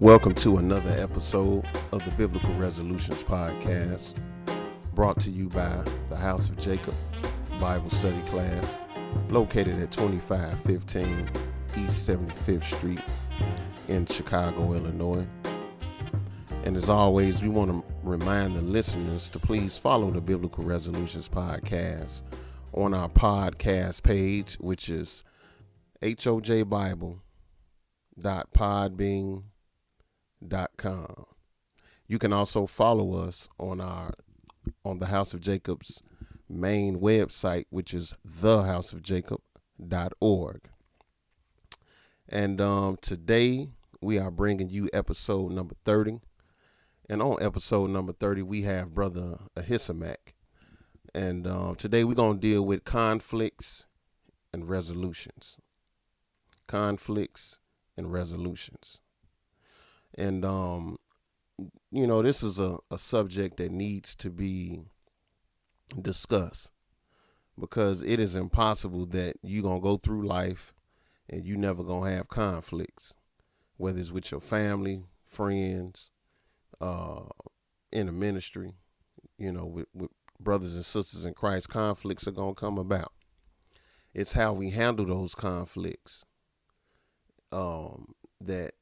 Welcome to another episode of the Biblical Resolutions Podcast, brought to you by the House of Jacob Bible Study Class, located at 2515 East 75th Street in Chicago, Illinois. And as always, we want to remind the listeners to please follow the Biblical Resolutions Podcast on our podcast page, which is hojbible.podbean.com. You can also follow us on our on the House of Jacob's main website, which is thehouseofjacob.org. And um, today we are bringing you episode number 30. And on episode number 30, we have Brother Ahisamach. And uh, today we're going to deal with conflicts and resolutions. Conflicts and resolutions. And, um, you know, this is a, a subject that needs to be discussed because it is impossible that you're to go through life and you never to have conflicts, whether it's with your family, friends, uh, in the ministry, you know, with, with brothers and sisters in Christ, conflicts are to come about. It's how we handle those conflicts um, that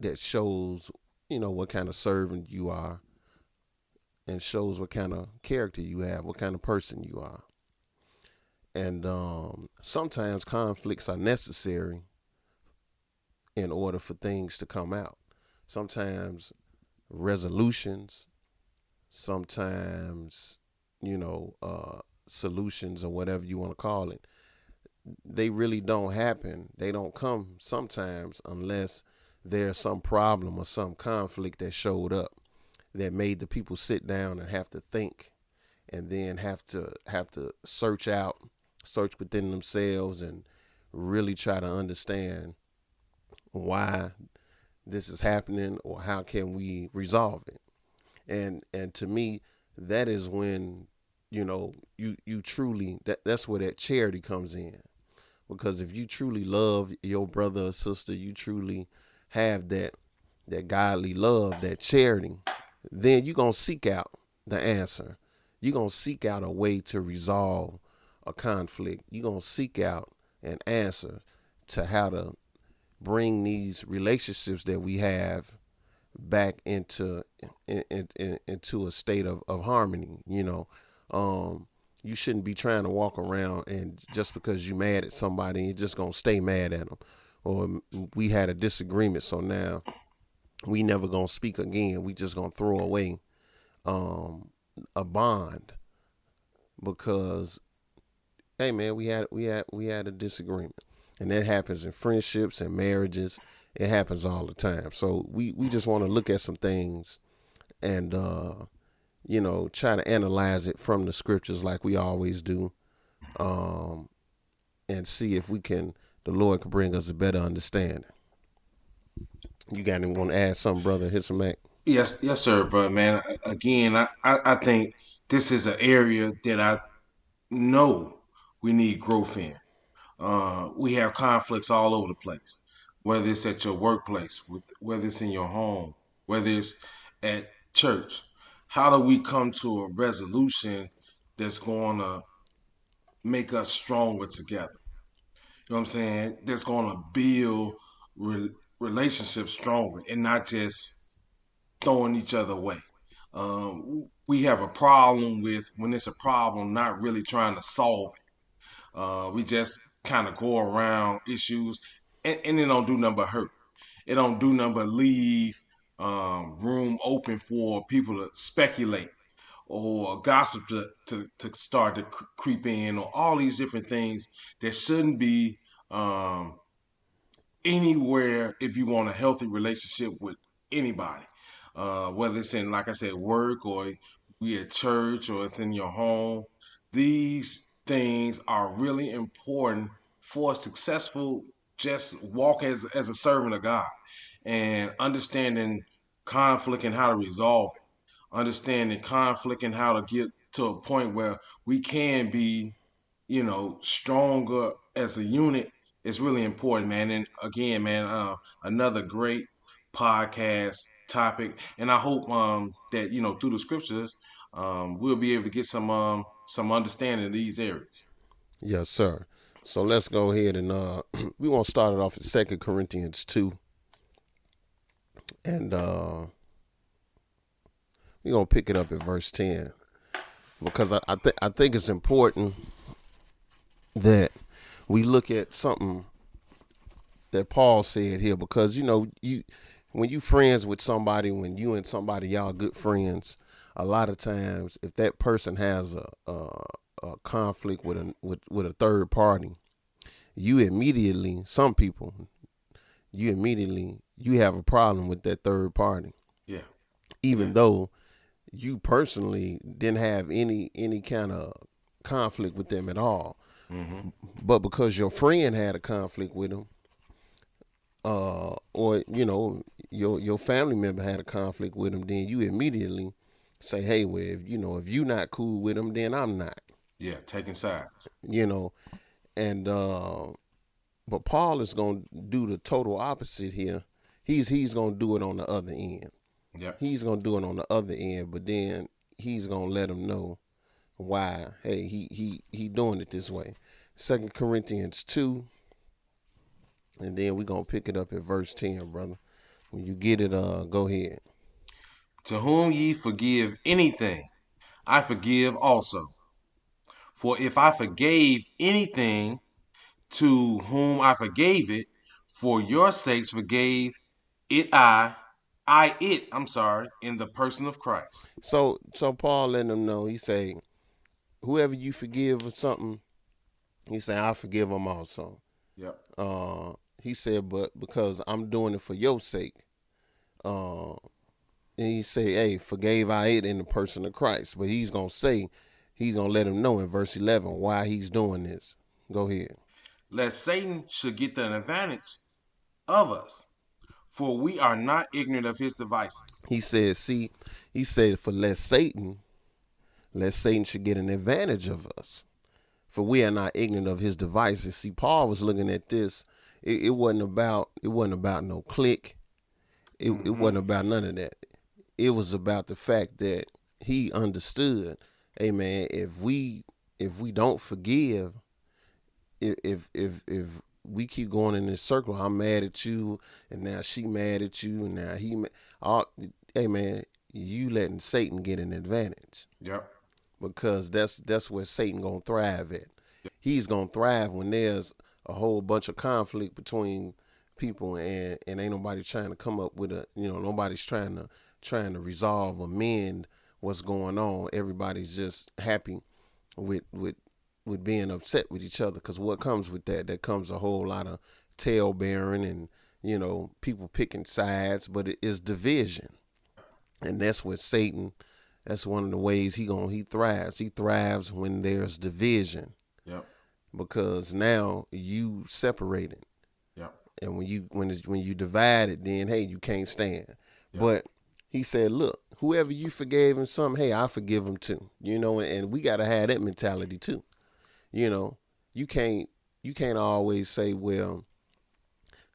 that shows, you know, what kind of servant you are and shows what kind of character you have, what kind of person you are. And um, sometimes conflicts are necessary in order for things to come out. Sometimes resolutions, sometimes, you know, uh, solutions or whatever you want to call it, they really don't happen. They don't come sometimes unless there's some problem or some conflict that showed up that made the people sit down and have to think and then have to have to search out search within themselves and really try to understand why this is happening or how can we resolve it. And and to me that is when you know you you truly that that's where that charity comes in. Because if you truly love your brother or sister you truly have that that godly love that charity then you're to seek out the answer. You're to seek out a way to resolve a conflict. You're to seek out an answer to how to bring these relationships that we have back into in, in, in, into a state of, of harmony you know? Um, you shouldn't be trying to walk around and just because you're mad at somebody you're just gonna stay mad at them or we had a disagreement so now we never gonna speak again. We just gonna throw away um, a bond because hey man we had we had we had a disagreement. And that happens in friendships and marriages. It happens all the time. So we we just want to look at some things and uh you know try to analyze it from the scriptures like we always do um and see if we can the lord can bring us a better understanding you got anyone to add something brother Ahisamach Yes, yes, sir, but man, again, I, I, I think this is an area that I know we need growth in. Uh, we have conflicts all over the place, whether it's at your workplace, with, whether it's in your home, whether it's at church. How do we come to a resolution that's going to make us stronger together? Know what I'm saying? That's going to build re- relationships stronger and not just throwing each other away. Um, we have a problem with when it's a problem, not really trying to solve it. Uh, we just kind of go around issues, and, and it don't do nothing but hurt. It don't do nothing but leave um, room open for people to speculate or gossip to, to, to start to creep in or all these different things that shouldn't be um, anywhere if you want a healthy relationship with anybody. Uh, whether it's in, like I said, work or we at church or it's in your home. These things are really important for a successful just walk as as a servant of God and understanding conflict and how to resolve it. Understanding conflict and how to get to a point where we can be, you know, stronger as a unit it's really important, man. And again, man, uh, another great podcast topic, and I hope um, that you know through the scriptures, um, we'll be able to get some um, some understanding of these areas. Yes, sir. So let's go ahead and uh, we want to start it off at Second Corinthians two, and uh, we're gonna pick it up at verse ten. Because I I, th- I think it's important that we look at something that Paul said here. Because you know you when you friends with somebody when you and somebody y'all good friends a lot of times if that person has a, a, a conflict with a with, with a third party you immediately some people you immediately you have a problem with that third party. Yeah, even Yeah. though you personally didn't have any any kind of conflict with them at all. Hmm but because your friend had a conflict with them uh or you know your your family member had a conflict with them then you immediately say hey well if, you know if you not cool with them then i'm not. Yeah, taking sides. you know and uh but paul is going to do the total opposite here. He's he's going to do it on the other end Yep. he's going to do it on the other end but then he's going to let them know why hey he he he doing it this way second corinthians 2 and then we're going to pick it up at verse 10 brother when you get it uh go ahead To whom ye forgive anything, I forgive also. For if I forgave anything to whom I forgave it, for your sakes forgave it I, I it, I'm sorry, in the person of Christ. so so paul letting them know he say whoever you forgive or something he say i forgive them also. Yep. uh he said but because i'm doing it for your sake uh and he say hey forgave i it in the person of christ. But he's gonna say he's gonna let him know in verse 11 why he's doing this. Go ahead. Lest Satan should get the advantage of us, for we are not ignorant of his devices. he said see he said for lest satan lest satan should get an advantage of us for we are not ignorant of his devices. See paul was looking at this. It, it wasn't about it wasn't about no clique it, it mm-hmm. wasn't about none of that. It was about the fact that he understood hey man if we if we don't forgive if if if, if we keep going in this circle i'm mad at you and now she mad at you and now he ma- all, hey man you letting satan get an advantage Yep. because that's that's where Satan gonna thrive at. He's gonna thrive when there's a whole bunch of conflict between people and and ain't nobody trying to come up with a you know nobody's trying to trying to resolve or mend what's going on. Everybody's just happy with with with being upset with each other because what comes with that? That comes a whole lot of tale bearing and you know people picking sides but it is division. And that's what satan that's one of the ways he going he thrives. He thrives when there's division. Yep. because now you separated. Yep. and when you when it's, when you divide it then hey you can't stand. Yeah. but he said look whoever you forgave him something hey i forgive him too. You know and, and we got to have that mentality too you know you can't you can't always say well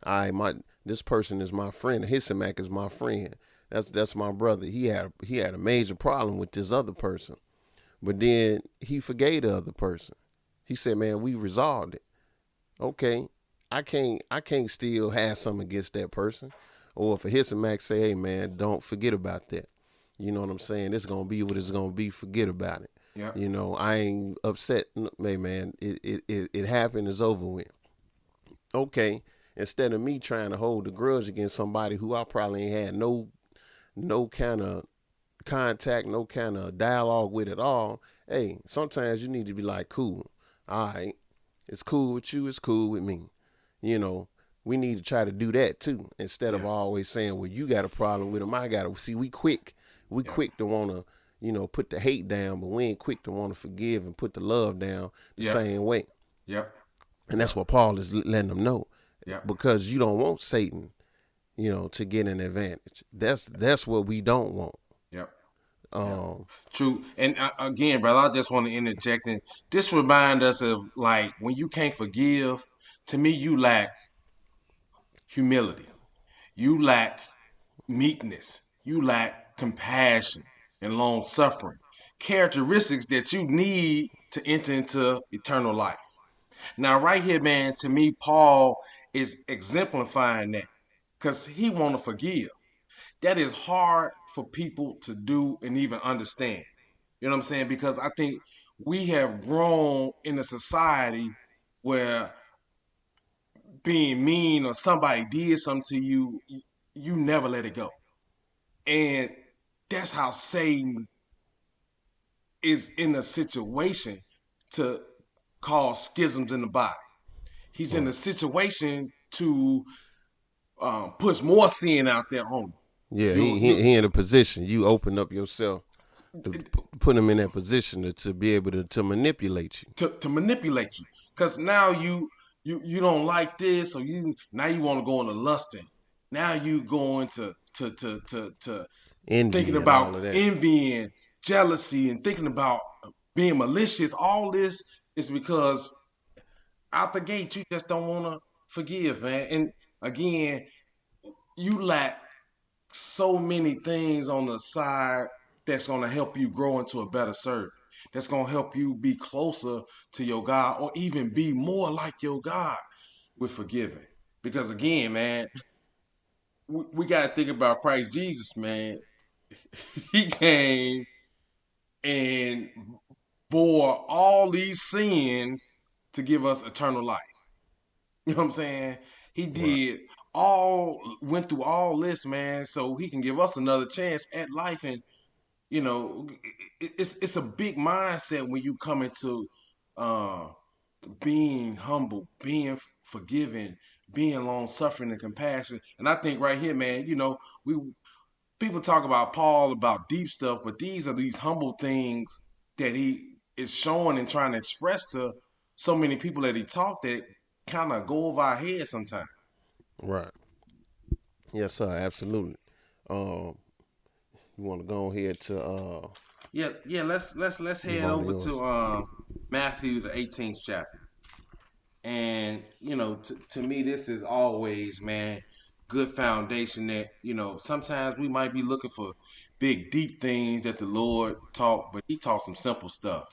i my this person is my friend. Hisamak is my friend. That's that's my brother. He had he had a major problem with this other person. But then he forgave the other person. He said man we resolved it. Okay. I can't i can't still have something against that person. Or if Ahisamach say hey man don't forget about that. You know what i'm saying? It's gonna be what it's gonna be. Forget about it Yep. you know, I ain't upset. Hey, man, it, it, it, it happened. It's over with. Okay. Instead of me trying to hold a grudge against somebody who I probably ain't had no, no kind of contact, no kind of dialogue with at all. Hey, sometimes you need to be like, cool. All right. It's cool with you. It's cool with me. You know, we need to try to do that too. Instead of always saying, well, you got a problem with him. I got to see, we quick. We Yeah. quick to want to, you know, put the hate down, but we ain't quick to want to forgive and put the love down the Yeah. same way. Yep. And that's what Paul is letting them know Yep. because you don't want Satan, you know, to get an advantage. That's that's what we don't want. Yep. Um, True. And uh, again, brother, I just want to interject and just remind us of like when you can't forgive to me, you lack humility. You lack meekness. You lack compassion and long suffering. Characteristics that you need to enter into eternal life. Now, right here, man, to me, Paul is exemplifying that because he want to forgive. That is hard for people to do and even understand. You know what I'm saying? Because I think we have grown in a society where being mean or somebody did something to you, you never let it go. And that's how Satan is in a situation to cause schisms in the body. He's in a situation to um, push more sin out there on you. Yeah, he, he, he in a position. You open up yourself to put him in that position to, to be able to, to manipulate you. To, to manipulate you. Because now you you you don't like this or you now you want to go into lusting. Now you going to to to to to Envy thinking about envying, jealousy, and thinking about being malicious. All this is because out the gate you just don't want to forgive, man. And again, you lack so many things on the side that's going to help you grow into a better servant. That's going to help you be closer to your God or even be more like your God with forgiving. Because again, man, we, we got to think about Christ Jesus, man. he came and bore all these sins to give us eternal life. You know what I'm saying? He did right. all went through all this, man, so he can give us another chance at life and you know, it's it's a big mindset when you come into uh, being humble, being forgiving, being long suffering and compassion. And I think right here, man, you know, we people talk about Paul about deep stuff, but these are these humble things that he is showing and trying to express to so many people that he talked that kind of go over our heads sometimes. Right. Yes, sir. Absolutely. Um, you want to go ahead to? uh Yeah, yeah. Let's let's let's head over to uh, Matthew the 18th chapter. And you know, t- to me, this is always, man, good foundation. That you know, sometimes we might be looking for big, deep things that the Lord taught, but He taught some simple stuff.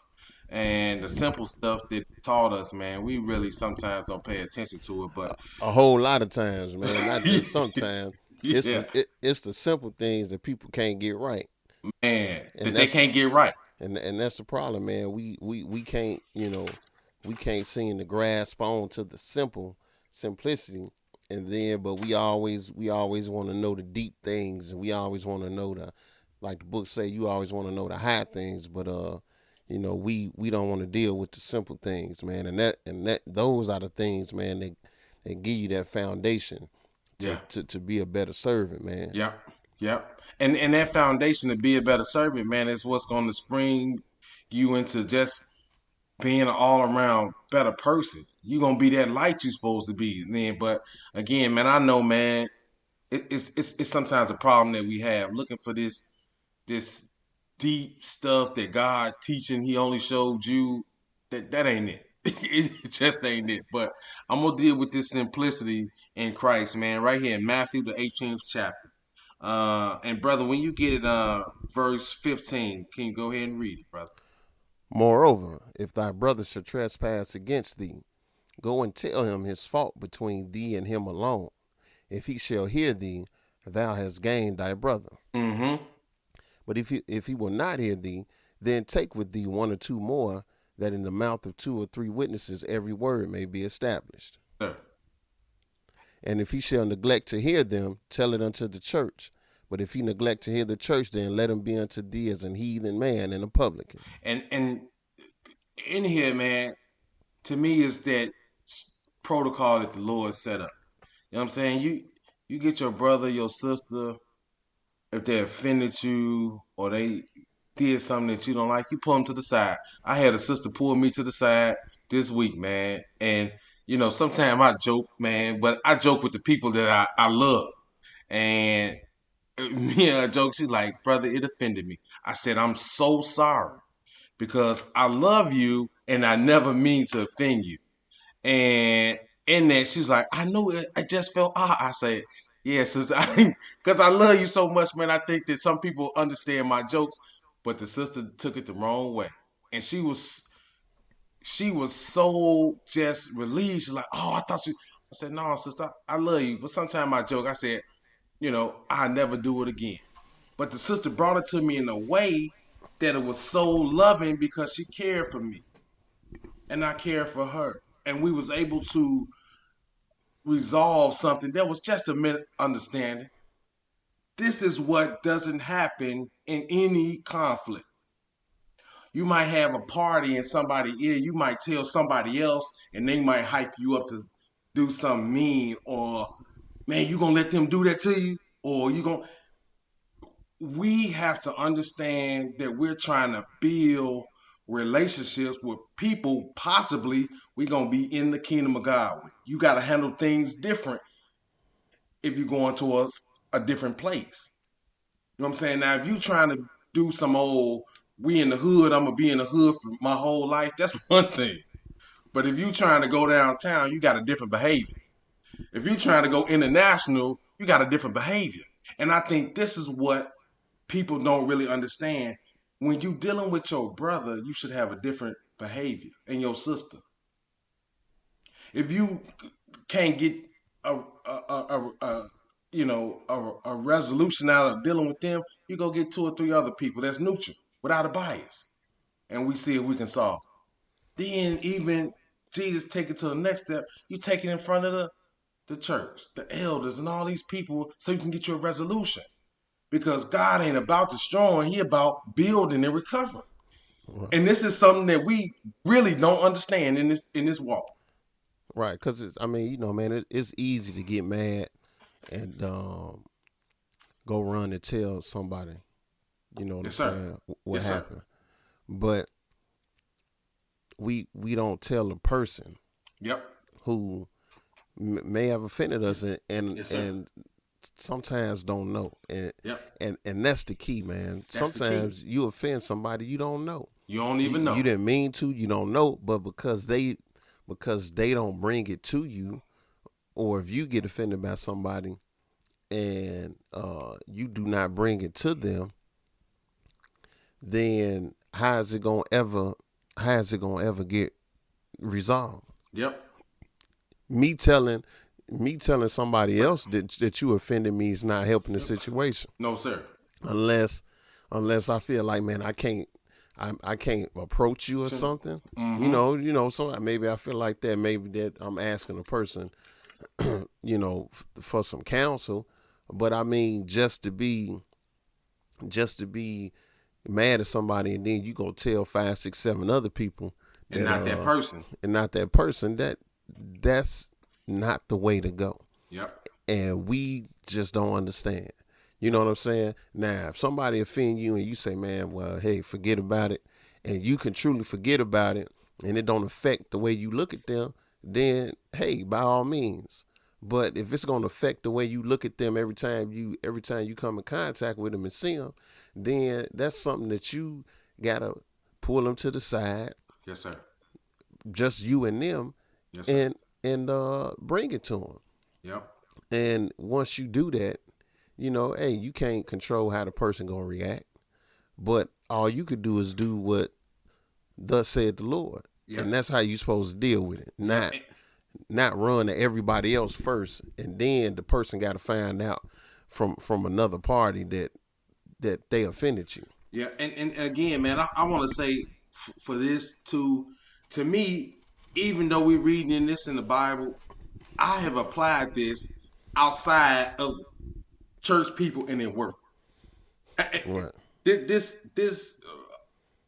And the simple stuff that taught us, man, we really sometimes don't pay attention to it. But a, a whole lot of times, man, not just sometimes. It's the, it, it's the simple things that people can't get right. Man, and that they can't get right. And and that's the problem, man. We we we can't, you know, we can't seem to grasp on to the simple simplicity and then but we always we always want to know the deep things and we always want to know the like the book say you always want to know the high things but uh you know we we don't want to deal with the simple things man and that and that those are the things man that that give you that foundation to, yeah. to, to be a better servant, man. Yep. Yep. And and that foundation to be a better servant, man, is what's going to spring you into just being an all around better person. You're gonna be that light you're supposed to be then. But again, man, I know, man, it, it's it's it's sometimes a problem that we have looking for this this deep stuff that God teaching He only showed you. That that ain't it. it just ain't it. But I'm gonna deal with this simplicity in Christ, man, right here in Matthew the 18th chapter. Uh, and brother, when you get it, uh, verse 15, can you go ahead and read it, brother? Moreover, if thy brother should trespass against thee, go and tell him his fault between thee and him alone. If he shall hear thee, thou hast gained thy brother. Mm-hmm. But if he if he will not hear thee, then take with thee one or two more, that in the mouth of two or three witnesses every word may be established. And if he shall neglect to hear them, tell it unto the church. But if he neglect to hear the church, then let him be unto thee as an heathen man and a publican. And and in here, man, to me is that protocol that the Lord set up. You know what I'm saying? You you get your brother, your sister, if they offended you or they did something that you don't like, you pull them to the side. I had a sister pull me to the side this week, man, and you know, sometimes I joke, man, but I joke with the people that I, I love. And me and I joke, she's like, brother, it offended me. I said, I'm so sorry because I love you and I never mean to offend you. And in that, she was like, I know it. I just felt ah. I said, yeah, sister, because I love you so much, man. I think that some people understand my jokes, but the sister took it the wrong way, and she was, she was so just relieved. She's like, oh, I thought you. I said, no, sister, I love you, but sometimes I joke. I said, you know, I never do it again. But the sister brought it to me in a way that it was so loving because she cared for me, and I cared for her, and we was able to resolve something that was just a minute understanding. This is what doesn't happen in any conflict. You might have a party and somebody ear, you might tell somebody else and they might hype you up to do something mean or man, you gonna let them do that to you? Or you gonna we have to understand that we're trying to build relationships with people possibly we're to be in the kingdom of god. You got to handle things different if you're going towards a different place. You know what i'm saying? Now if you trying to do some old we in the hood i'm gonna be in the hood for my whole life that's one thing. But if you trying to go downtown you got a different behavior. If you trying to go international you got a different behavior. And i think this is what people don't really understand when you dealing with your brother, you should have a different behavior and your sister. If you can't get a, a, a, a you know a, a, resolution out of dealing with them, you go get two or three other people that's neutral without a bias, and we see if we can solve. Then even Jesus take it to the next step. You take it in front of the the church, the elders, and all these people, so you can get your resolution because God ain't about destroying, He about building and recovering. Right. And this is something that we really don't understand in this in this walk. Right, because I mean, you know, man, it, it's easy to get mad and um, go run and tell somebody, you know, yes, saying, what yes, happened. Sir. But we we don't tell a person. Yep. Who m- may have offended us and and, yes, and sometimes don't know, and yep. and and that's the key, man. That's sometimes key. you offend somebody you don't know. You don't even you, know. You didn't mean to. You don't know, but because they because they don't bring it to you, or if you get offended by somebody and uh, you do not bring it to them, then how is it gonna ever how is it gonna ever get resolved? Yep. Me telling me telling somebody else that that you offended me is not helping the situation. No, sir. Unless unless I feel like man, I can't I I can't approach you or something. Mm-hmm. You know, you know, so maybe I feel like that. Maybe that I'm asking a person, you know, f- for some counsel. But I mean, just to be, just to be mad at somebody, and then you go tell five, six, seven other people, that, and not uh, that person, and not that person. That that's not the way to go. Yep. And we just don't understand. You know what I'm saying? Now, if somebody offend you and you say, "Man, well, hey, forget about it," and you can truly forget about it, and it don't affect the way you look at them, then hey, by all means. But if it's going to affect the way you look at them every time you every time you come in contact with them and see them, then that's something that you gotta pull them to the side. Yes, sir. Just you and them, yes, sir. and and uh, bring it to them. Yep. And once you do that, you know, hey, you can't control how the person gonna react, but all you could do is do what thus said the Lord, yep. and that's how you supposed to deal with it. Not not run to everybody else first, and then the person got to find out from from another party that that they offended you. Yeah, and, and again, man, I, I want to say f- for this to to me, even though we're reading this in the Bible, I have applied this outside of church people and in work. Right. This this uh,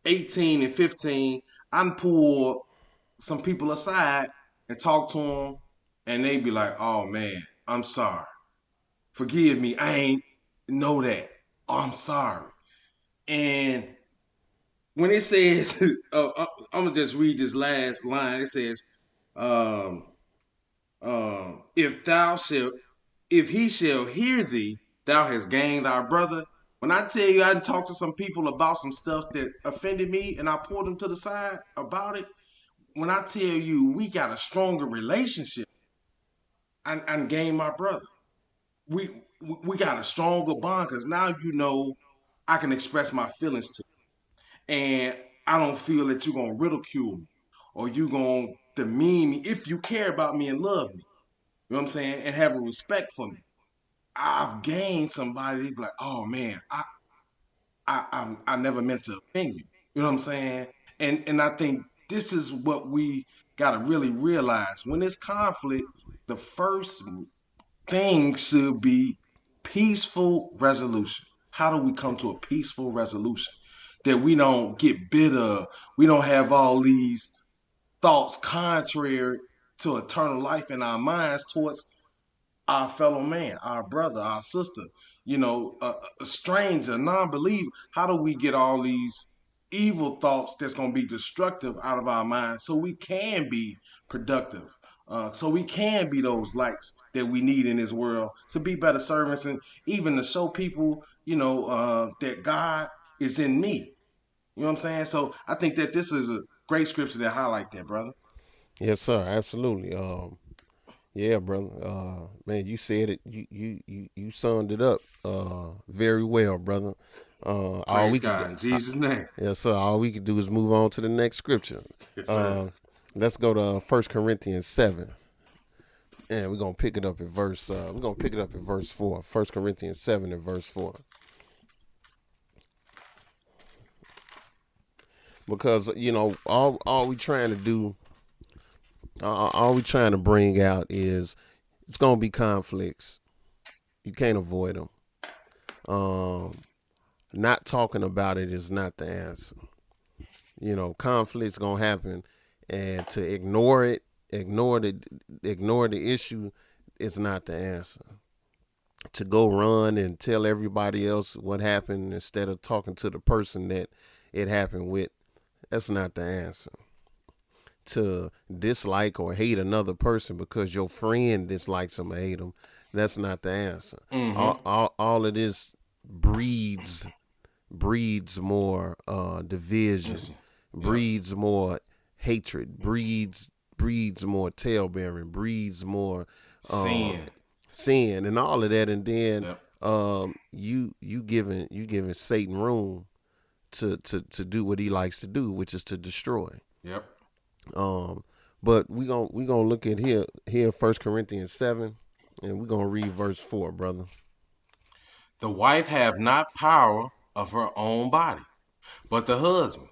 18 and 15, I'm pull some people aside and talk to them, and they be like, "Oh man, I'm sorry. Forgive me. I ain't know that. Oh, I'm sorry." And when it says, uh, uh, I'm gonna just read this last line. It says, um, um, "If thou shalt, if he shall hear thee, thou hast gained our brother." When I tell you, I talked to some people about some stuff that offended me, and I pulled them to the side about it. When I tell you, we got a stronger relationship and, I gained my brother. We we got a stronger bond because now you know I can express my feelings to you. And I don't feel that you're gonna ridicule me or you're gonna demean me if you care about me and love me. You know what I'm saying? And have a respect for me. I've gained somebody like, oh man, I I I, I never meant to offend you. You know what I'm saying? And and I think this is what we gotta really realize. When there's conflict, the first thing should be peaceful resolution. How do we come to a peaceful resolution? That we don't get bitter, we don't have all these thoughts contrary to eternal life in our minds towards our fellow man, our brother, our sister, you know, a, a stranger, non-believer. How do we get all these evil thoughts that's going to be destructive out of our minds so we can be productive? Uh, so we can be those lights that we need in this world to be better servants and even to show people, you know, uh, that God is in me. You know what I'm saying? So I think that this is a great scripture that highlight that, brother. Yes, sir. Absolutely. Um, yeah, brother. Uh, man, you said it. You you you you summed it up uh, very well, brother. Uh, all we God, can, in Jesus' name. Yes, sir. All we can do is move on to the next scripture. Yes, uh, let's go to First Corinthians seven, and we're gonna pick it up at verse. Uh, we're gonna pick it up at verse four. First Corinthians seven and verse four. Because you know all all we trying to do uh, all we trying to bring out is it's gonna be conflicts. You can't avoid them. Um, not talking about it is not the answer. You know, conflicts gonna happen, and to ignore it, ignore the ignore the issue, is not the answer. To go run and tell everybody else what happened instead of talking to the person that it happened with, that's not the answer to dislike or hate another person because your friend dislikes them or hate them. That's not the answer. Mm-hmm. All, all, all, of this breeds breeds more uh, division, breeds more hatred, breeds breeds more tale bearing, breeds more um, sin, sin, and all of that. And then yep. um, you you giving you giving Satan room to to to do what he likes to do, which is to destroy. Yep. Um, but we gonna we gonna look at here here First Corinthians seven, and we're gonna read verse four, brother. The wife have not power of her own body, but the husband.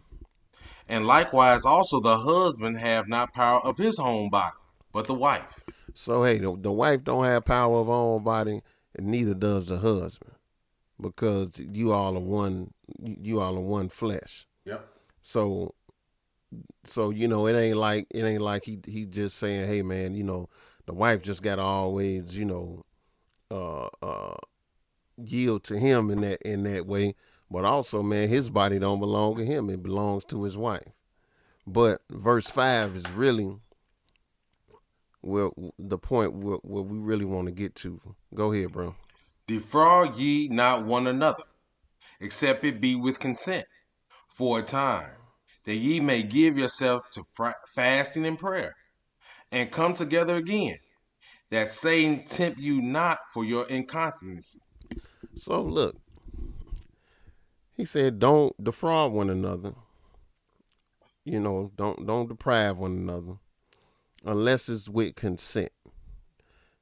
And likewise also the husband have not power of his own body, but the wife. So hey, the, the wife don't have power of her own body, and neither does the husband, because you all are one. You all are one flesh. Yep. So so you know it ain't like it ain't like he he just saying hey man you know the wife just got to always you know uh uh yield to him in that in that way but also man his body don't belong to him it belongs to his wife but verse 5 is really where the point where, where we really want to get to go ahead bro defraud ye not one another except it be with consent for a time that ye may give yourself to fasting and prayer, and come together again, that Satan tempt you not for your incontinency. So look, he said, don't defraud one another. You know, don't don't deprive one another, unless it's with consent.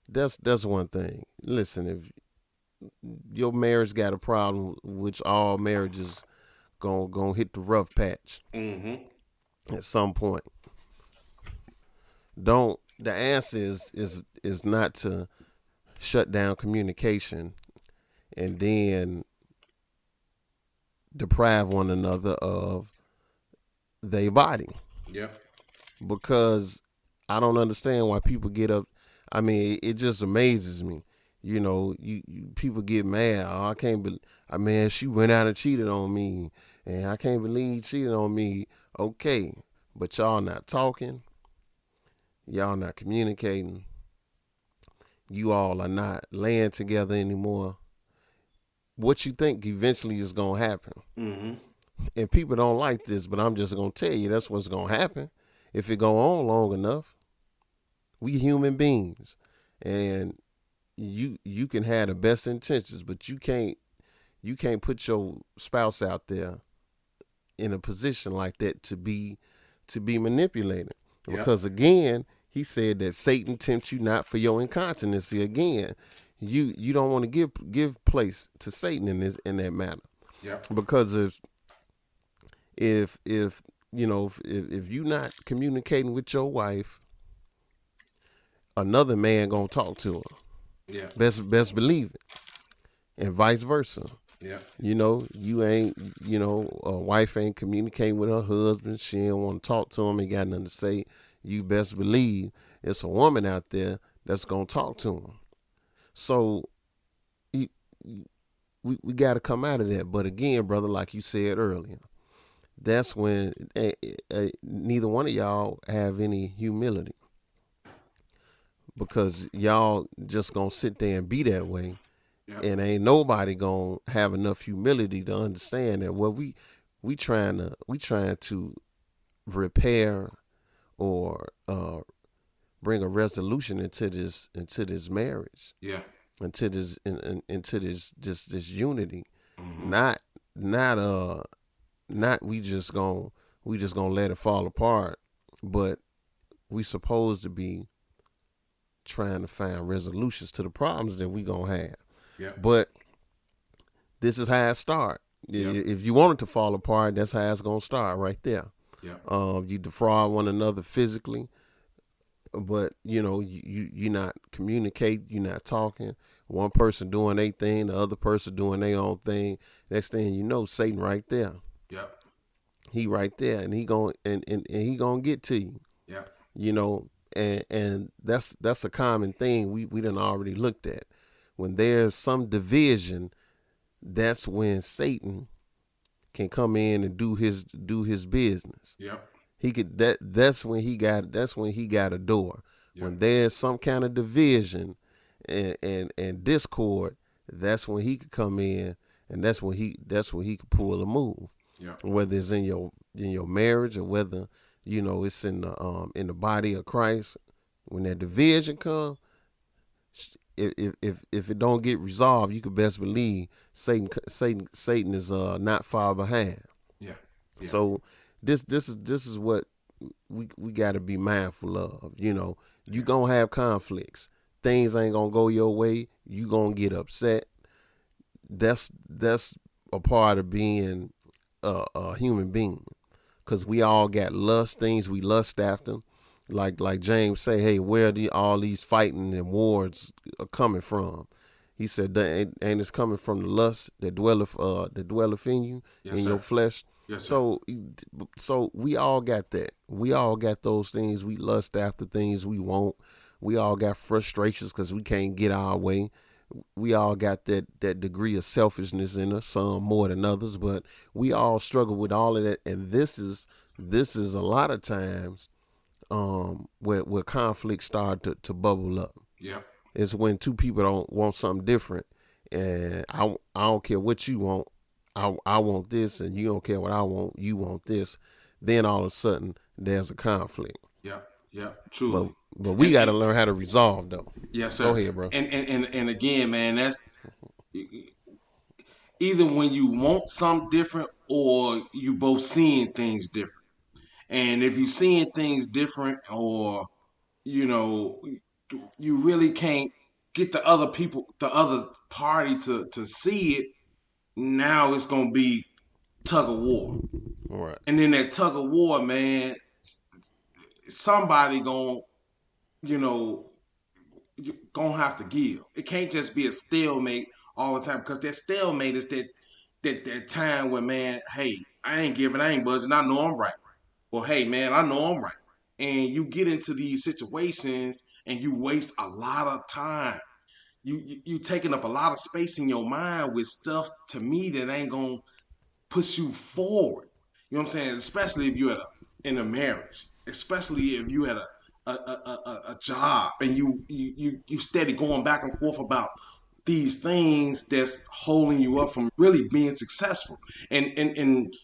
That's that's one thing. Listen, if your marriage got a problem, which all marriages gonna gonna hit the rough patch mm-hmm. at some point. Don't the answer is is is not to shut down communication and then deprive one another of their body. Yeah. Because I don't understand why people get up. I mean, it just amazes me you know, you, you, people get mad. Oh, I can't believe. I mean, she went out and cheated on me, and I can't believe he cheated on me. Okay, but y'all not talking. Y'all not communicating. You all are not laying together anymore. What you think eventually is gonna happen? Mm-hmm. And people don't like this, but I'm just gonna tell you that's what's gonna happen if it go on long enough. We human beings and you you can have the best intentions, but you can't you can't put your spouse out there in a position like that to be to be manipulated. Yep. Because again, he said that Satan tempts you not for your incontinency. Again, you you don't want to give give place to Satan in this in that matter. Yeah. Because if if if you know if if you're not communicating with your wife, another man gonna talk to her. Yeah. Best best believe it, and vice versa. Yeah. You know, you ain't, you know, a wife ain't communicating with her husband. She ain't want to talk to him. Ain't got nothing to say. You best believe it's a woman out there that's gonna talk to him. So, you, we we got to come out of that. But again, brother, like you said earlier, that's when eh, eh, neither one of y'all have any humility because y'all just gonna sit there and be that way Yep. and ain't nobody gonna have enough humility to understand that what we we trying to we trying to repair or uh bring a resolution into this into this marriage Yeah. into this in, in, into this this this unity Mhm. not not uh not we just gonna we just gonna let it fall apart but we supposed to be trying to find resolutions to the problems that we gonna have Yeah. but this is how it start Yeah. if you want it to fall apart that's how it's gonna start right there Yeah. um you defraud one another physically but you know you, you you're not communicate you're not talking one person doing their thing the other person doing their own thing next thing you know satan right there Yeah. he right there and he going and, and, and he gonna get to you Yeah. you know and and that's that's a common thing we we done already looked at when there's some division that's when satan can come in and do his do his business Yeah. he could that that's when he got that's when he got a door Yeah. when there's some kind of division and, and and discord that's when he could come in and that's when he that's when he could pull a move Yeah. whether it's in your in your marriage or whether you know it's in the um in the body of Christ when that division come if if if, if it don't get resolved you could best believe Satan Satan Satan is uh not far behind Yeah. Yeah. so this this is this is what we we got to be mindful of. You know, you gonna have conflicts. Things ain't gonna go your way. You gonna get upset. That's that's a part of being a, a human being, cause we all got lust things we lust after. Like like James say, hey, where the all these fighting and wars are coming from? He said, "That ain't, ain't it's coming from the lust that dwelleth uh that dwelleth in you Yes, in sir. your flesh. Yes, sir. So, so we all got that. We all got those things. We lust after things we want. We all got frustrations because we can't get our way. We all got that that degree of selfishness in us. Some more than others, but we all struggle with all of that. And this is this is a lot of times um, where where conflict start to, to bubble up. Yeah. It's when two people don't want something different, and I I don't care what you want. I I want this, and you don't care what I want. You want this. Then all of a sudden there's a conflict. Yeah. Yeah. Truly. But we got to learn how to resolve though. Yes, sir. Go ahead, bro. And and and, and again, man, that's either when you want something different or you both seeing things different. And if you're seeing things different or you know you really can't get the other people the other party to to see it, now it's going to be tug of war. All right. And then that tug of war, man, somebody going, you know, you gonna have to give. It can't just be a stalemate all the time because that stalemate is that that that time where man, hey, I ain't giving, I ain't buzzing, I know I'm right. Well, hey, man, I know I'm right. And you get into these situations and you waste a lot of time. You you, you taking up a lot of space in your mind with stuff to me that ain't gonna push you forward. You know what I'm saying? Especially if you had a in a marriage, especially if you had a a, a, a, a job and you, you you you steady going back and forth about these things that's holding you up from really being successful. And and and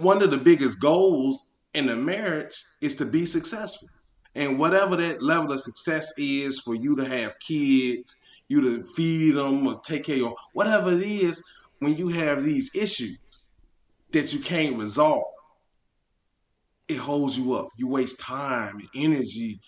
one of the biggest goals in a marriage is to be successful. And whatever that level of success is for you to have kids, you to feed them or take care of whatever it is, when you have these issues that you can't resolve, it holds you up. You waste time and energy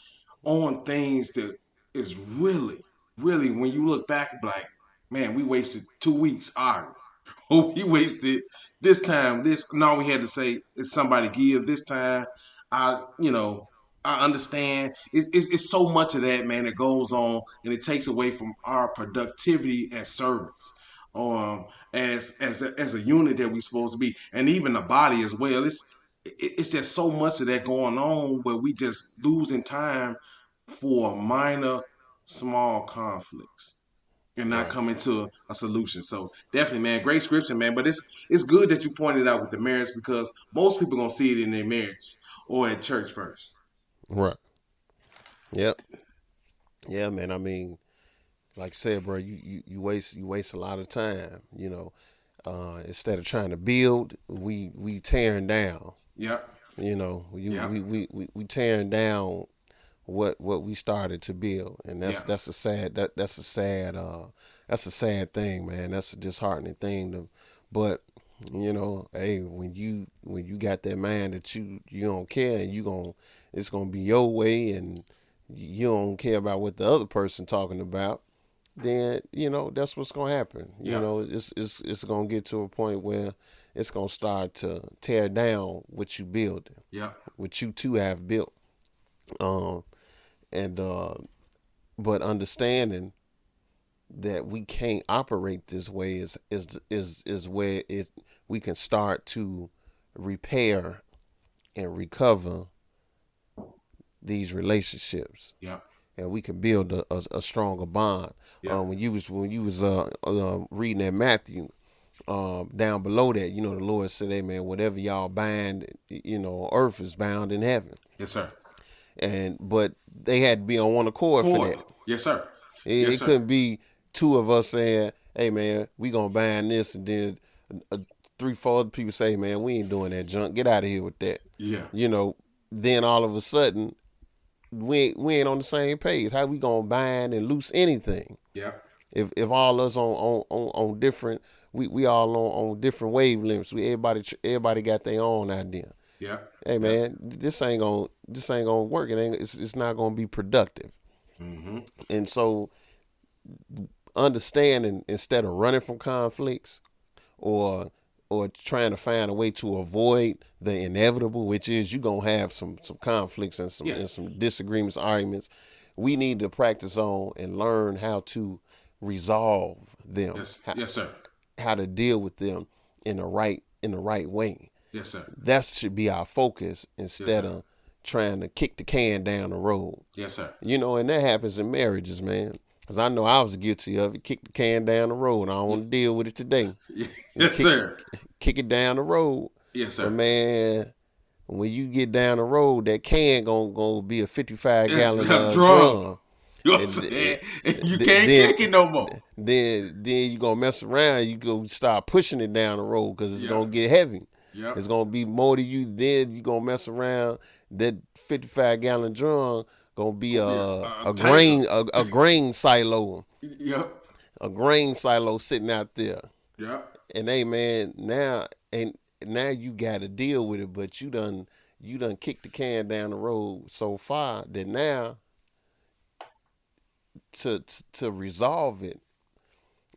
on things that is really, really, when you look back, like, man, we wasted two weeks arguing. Oh, we wasted this time. This now we had to say is somebody give this time. I, you know, I understand. It's, it's, it's, so much of that, man, that goes on, and it takes away from our productivity as servants, um, as as a, as a unit that we're supposed to be, and even the body as well. It's it's just so much of that going on where we just losing time for minor, small conflicts and not right. coming to a, a, solution. So definitely, man, great scripture, man. But it's it's good that you pointed out with the marriage because most people gonna see it in their marriage or at church first. Right. Yep. Yeah, man. I mean, like I said, bro, you, you, you waste you waste a lot of time. You know, uh, instead of trying to build, we we tearing down. Yep. You know, you, yep. we, we we we tearing down what what we started to build, and that's yeah. that's a sad that that's a sad uh that's a sad thing, man. That's a disheartening thing. To, but you know, hey, when you when you got that man that you you don't care, and you gonna it's gonna be your way, and you don't care about what the other person talking about, then you know that's what's gonna happen. Yeah. You know, it's it's it's gonna get to a point where it's gonna start to tear down what you build. Yeah, what you two have built. Um, and uh, but understanding that we can't operate this way is is is is where it we can start to repair and recover these relationships. Yeah. And we can build a, a, a stronger bond. Yeah. Um, when you was when you was uh, uh, reading that Matthew, um, down below that, you know, the Lord said, "Hey man, whatever y'all bind, you know, earth is bound in heaven." Yes, sir and but they had to be on one accord for that. Yes, sir. It, yes, it sir. couldn't be two of us saying, "Hey, man, we gonna bind this," and then uh, three, four other people say, "Man, we ain't doing that junk. Get out of here with that." Yeah. You know, then all of a sudden, we we ain't on the same page. How we gonna bind and loose anything? Yeah. If if all us on on on, on different, we we all on on different wavelengths. We everybody everybody got their own idea. Yeah. Hey man, yeah. this ain't gonna this ain't gonna work. It ain't. It's, it's not gonna be productive. Mm-hmm. And so, understanding instead of running from conflicts, or or trying to find a way to avoid the inevitable, which is you're gonna have some some conflicts and some yeah. and some disagreements, arguments. We need to practice on and learn how to resolve them. Yes, how, yes sir. How to deal with them in the right in the right way. Yes, sir. That should be our focus instead yes, of trying to kick the can down the road. Yes, sir. You know, and that happens in marriages, man. Cause I know I was guilty of it. Kick the can down the road. I don't want to deal with it today. yes, kick, sir. Kick it down the road. Yes, sir. But man, when you get down the road, that can gonna go be a fifty-five gallon uh, drum. You know what I'm saying? And you can't then, kick it no more. Then, then you gonna mess around. You go start pushing it down the road because it's gonna get heavy. Yep. It's gonna be more to you. Then you gonna mess around. That fifty-five gallon drum gonna be a a, a grain a, a, grain silo. Yep. A grain silo sitting out there. Yep. And hey man, now and now you got to deal with it, but you done you done kicked the can down the road so far that now to to resolve it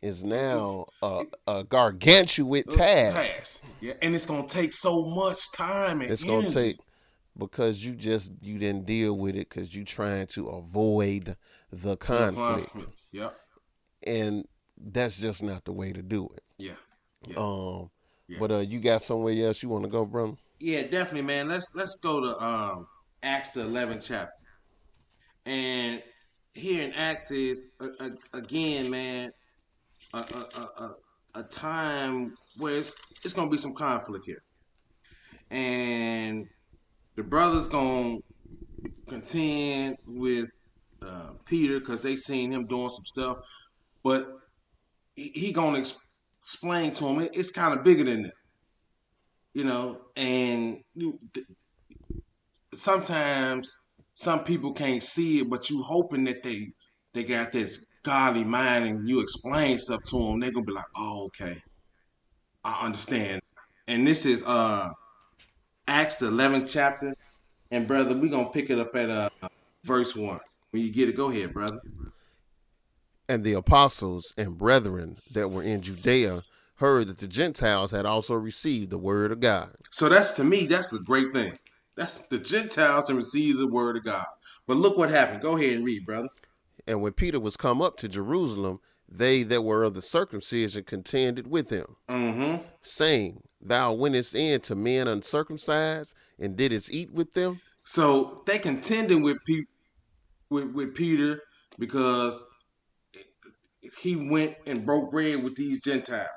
is now a, a gargantuan task. task. Yeah, and it's gonna take so much time and it's energy. gonna take because you just you didn't deal with it because you trying to avoid the conflict. Yeah, and that's just not the way to do it. Yeah. yeah. Um, yeah. but uh, you got somewhere else you want to go, brother? Yeah, definitely, man. Let's let's go to um Acts the eleventh chapter, and here in Acts is uh, again, man a, a, a, a time where it's, it's going to be some conflict here. And the brother's to contend with uh, Peter because they seen him doing some stuff. But he, he to ex- explain to him it, it's kind of bigger than that. You know, and you, th- sometimes some people can't see it, but you hoping that they they got this godly mind and you explain stuff to them, they're gonna be like, oh, okay, I understand. And this is uh Acts the 11th chapter, and brother, we're gonna pick it up at uh verse one. When you get it, go ahead, brother. And the apostles and brethren that were in Judea heard that the Gentiles had also received the word of God. So that's to me, that's a great thing. That's the Gentiles to receive the word of God. But look what happened. Go ahead and read, brother. And when Peter was come up to Jerusalem, they that were of the circumcision contended with him, Mm-hmm. saying, Thou wentest in to men uncircumcised and didst eat with them. So they contending with Pe- with, with Peter because he went and broke bread with these Gentiles.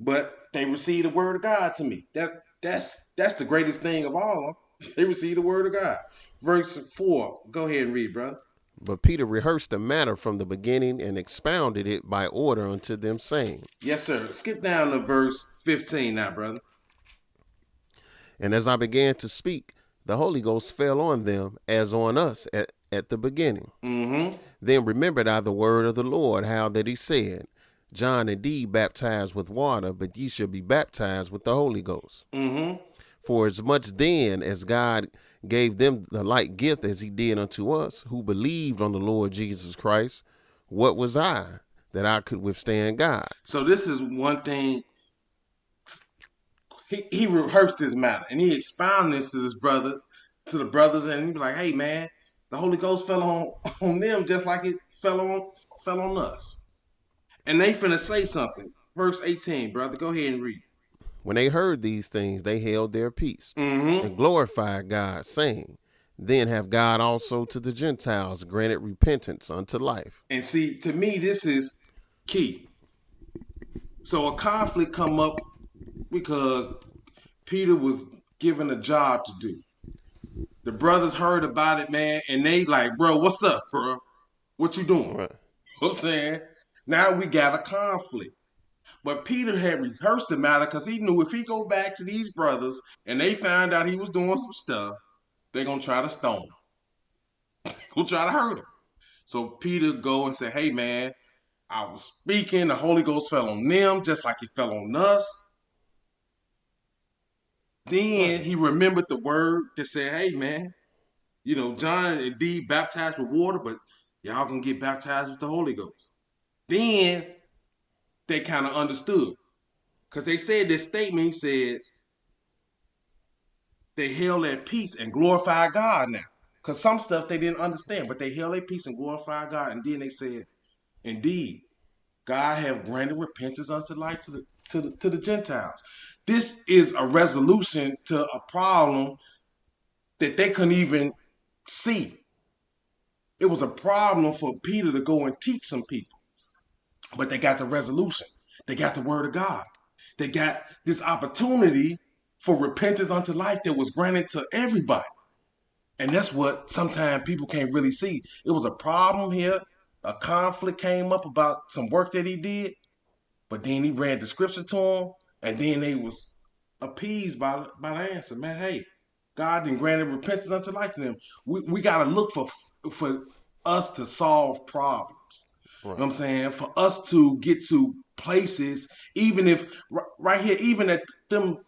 But they received the word of God to me. That that's that's the greatest thing of all. They received the word of God. Verse four. Go ahead and read, brother. But Peter rehearsed the matter from the beginning and expounded it by order unto them, saying, Yes, sir. Skip down to verse 15 now, brother. And as I began to speak, the Holy Ghost fell on them as on us at, at the beginning. Mm-hmm. Then remembered I the word of the Lord, how that he said, John indeed baptized with water, but ye shall be baptized with the Holy Ghost. Mm-hmm. For as much then as God gave them the like gift as he did unto us, who believed on the Lord Jesus Christ, what was I that I could withstand God? So this is one thing. He, he rehearsed this matter and he expounded this to his brother, to the brothers, and he be like, "Hey, man, the Holy Ghost fell on on them just like it fell on fell on us." And they finna say something. Verse eighteen, brother. Go ahead and read. When they heard these things, they held their peace Mm-hmm. and glorified God, saying, Then have God also to the Gentiles granted repentance unto life. And see, to me, this is key. So a conflict come up because Peter was given a job to do. The brothers heard about it, man, and they like, bro, what's up, bro? What you doing? Right. You know what I'm saying? Now we got a conflict. But Peter had rehearsed the matter because he knew if he go back to these brothers and they find out he was doing some stuff, they're gonna try to stone him. Who'll try to hurt him. So Peter go and say, Hey man, I was speaking, the Holy Ghost fell on them just like he fell on us. Then he remembered the word that said, Hey man, you know, John indeed baptized with water, but y'all gonna get baptized with the Holy Ghost. Then they kind of understood. Because they said this statement says they held their peace and glorify God now. Because some stuff they didn't understand, but they held their peace and glorify God. And then they said, Indeed, God have granted repentance unto life to the to the, to the Gentiles. This is a resolution to a problem that they couldn't even see. It was a problem for Peter to go and teach some people. But they got the resolution. They got the word of God. They got this opportunity for repentance unto life that was granted to everybody. And that's what sometimes people can't really see. It was a problem here. A conflict came up about some work that he did, but then he read the scripture to them, and then they was appeased by, by the answer. Man, hey, God didn't granted repentance unto life to them. We, we got to look for for us to solve problems. You know what I'm saying? For us to get to places, even if right here, even at them,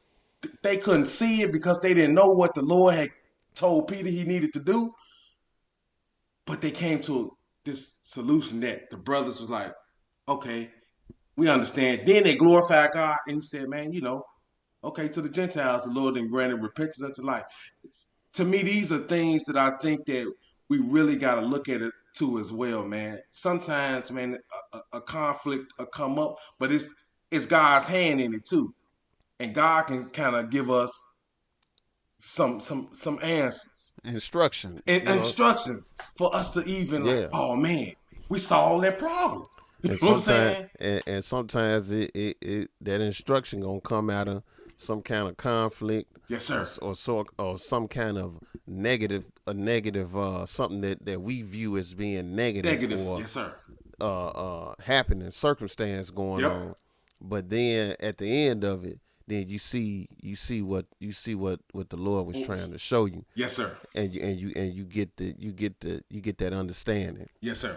they couldn't see it because they didn't know what the Lord had told Peter he needed to do. But they came to this solution that the brothers was like, okay, we understand. Then they glorified God and he said, man, you know, okay, to the Gentiles, the Lord then granted repentance unto life. To me, these are things that I think that we really got to look at it too as well, man. Sometimes, man, a, a, conflict will come up, but it's it's God's hand in it too, and God can kind of give us some some some answers Instruction. and instructions for us to even like, oh man, we solved that problem. You and know sometimes and, and sometimes it, it, it that instruction gonna come out of some kind of conflict Yes, sir. or so or some kind of negative a negative uh something that that we view as being negative, Negative. or Yes, sir. uh uh happening circumstance going Yep. on but then at the end of it then you see you see what you see what what the Lord was trying to show you, Yes, sir. and you and you and you get the you get the you get that understanding. Yes, sir.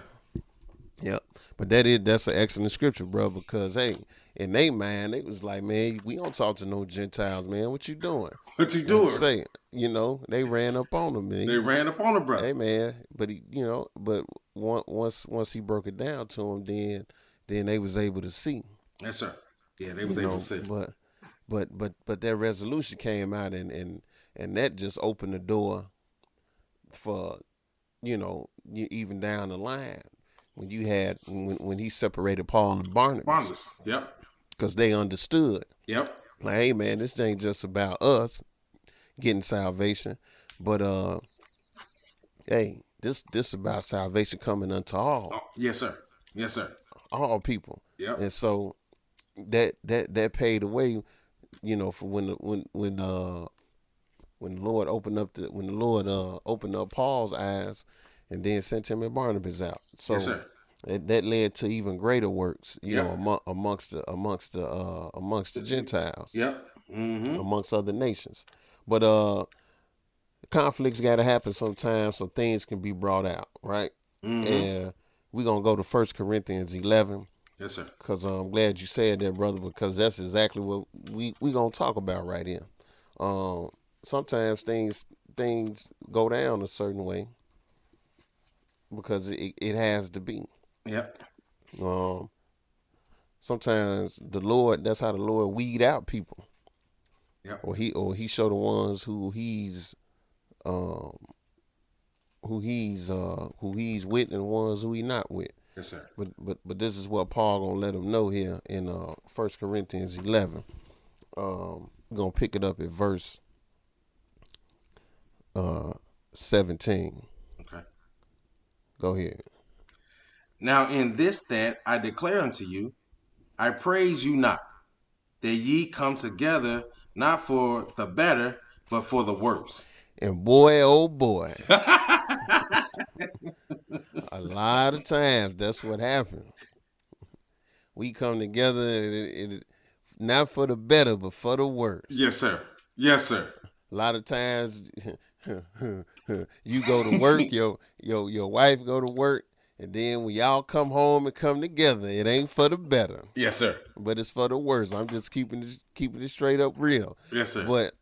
Yep. But that is that's an excellent scripture, bro. Because hey, in they mind, it was like, man, we don't talk to no Gentiles, man. What you doing? What you I'm doing? say, you know, they ran up on him, man. They ran up on the brother. Hey man, but he, you know, but once once he broke it down to him, then then they was able to see. Yes, sir. Yeah, they was you able know, to see. But but but but that resolution came out and and and that just opened the door for you know even down the line when you had when when he separated Paul and Barnabas Barnabas. Yep. because they understood Yep. like hey man this ain't just about us getting salvation but uh hey this this about salvation coming unto all Oh, yes, sir. Yes, sir. all people Yep. and so that that that paved the way, you know, for when the, when when uh when the Lord opened up the when the Lord uh opened up Paul's eyes, and then sent him and Barnabas out. So yes, sir. that, led to even greater works, you Yeah. know, among, amongst the amongst the uh amongst the Gentiles, Yep. Mm-hmm. amongst other nations. But uh conflicts got to happen sometimes, so things can be brought out, right? Mm-hmm. And we're gonna go to First Corinthians eleven. Yes, sir. Cause uh, I'm glad you said that, brother, because that's exactly what we we gonna talk about right here. Um, sometimes things things go down a certain way because it it has to be. Yep. Um, sometimes the Lord, that's how the Lord weed out people, Yep. or he or he show the ones who he's um who he's uh who he's with and ones who he not with. Yes, sir. But but but this is what Paul gonna let them know here in uh First Corinthians eleven. Um, we're gonna pick it up at verse uh seventeen. Go ahead. Now in this that I declare unto you, I praise you not, that ye come together not for the better, but for the worse. And boy, oh boy, a lot of times that's what happens. We come together, and it, it, not for the better, but for the worse. Yes, sir. Yes, sir. A lot of times you go to work, your your your wife go to work, and then when y'all come home and come together, it ain't for the better, Yes, sir. but it's for the worse. I'm just keeping this keeping it straight up real. Yes, sir. But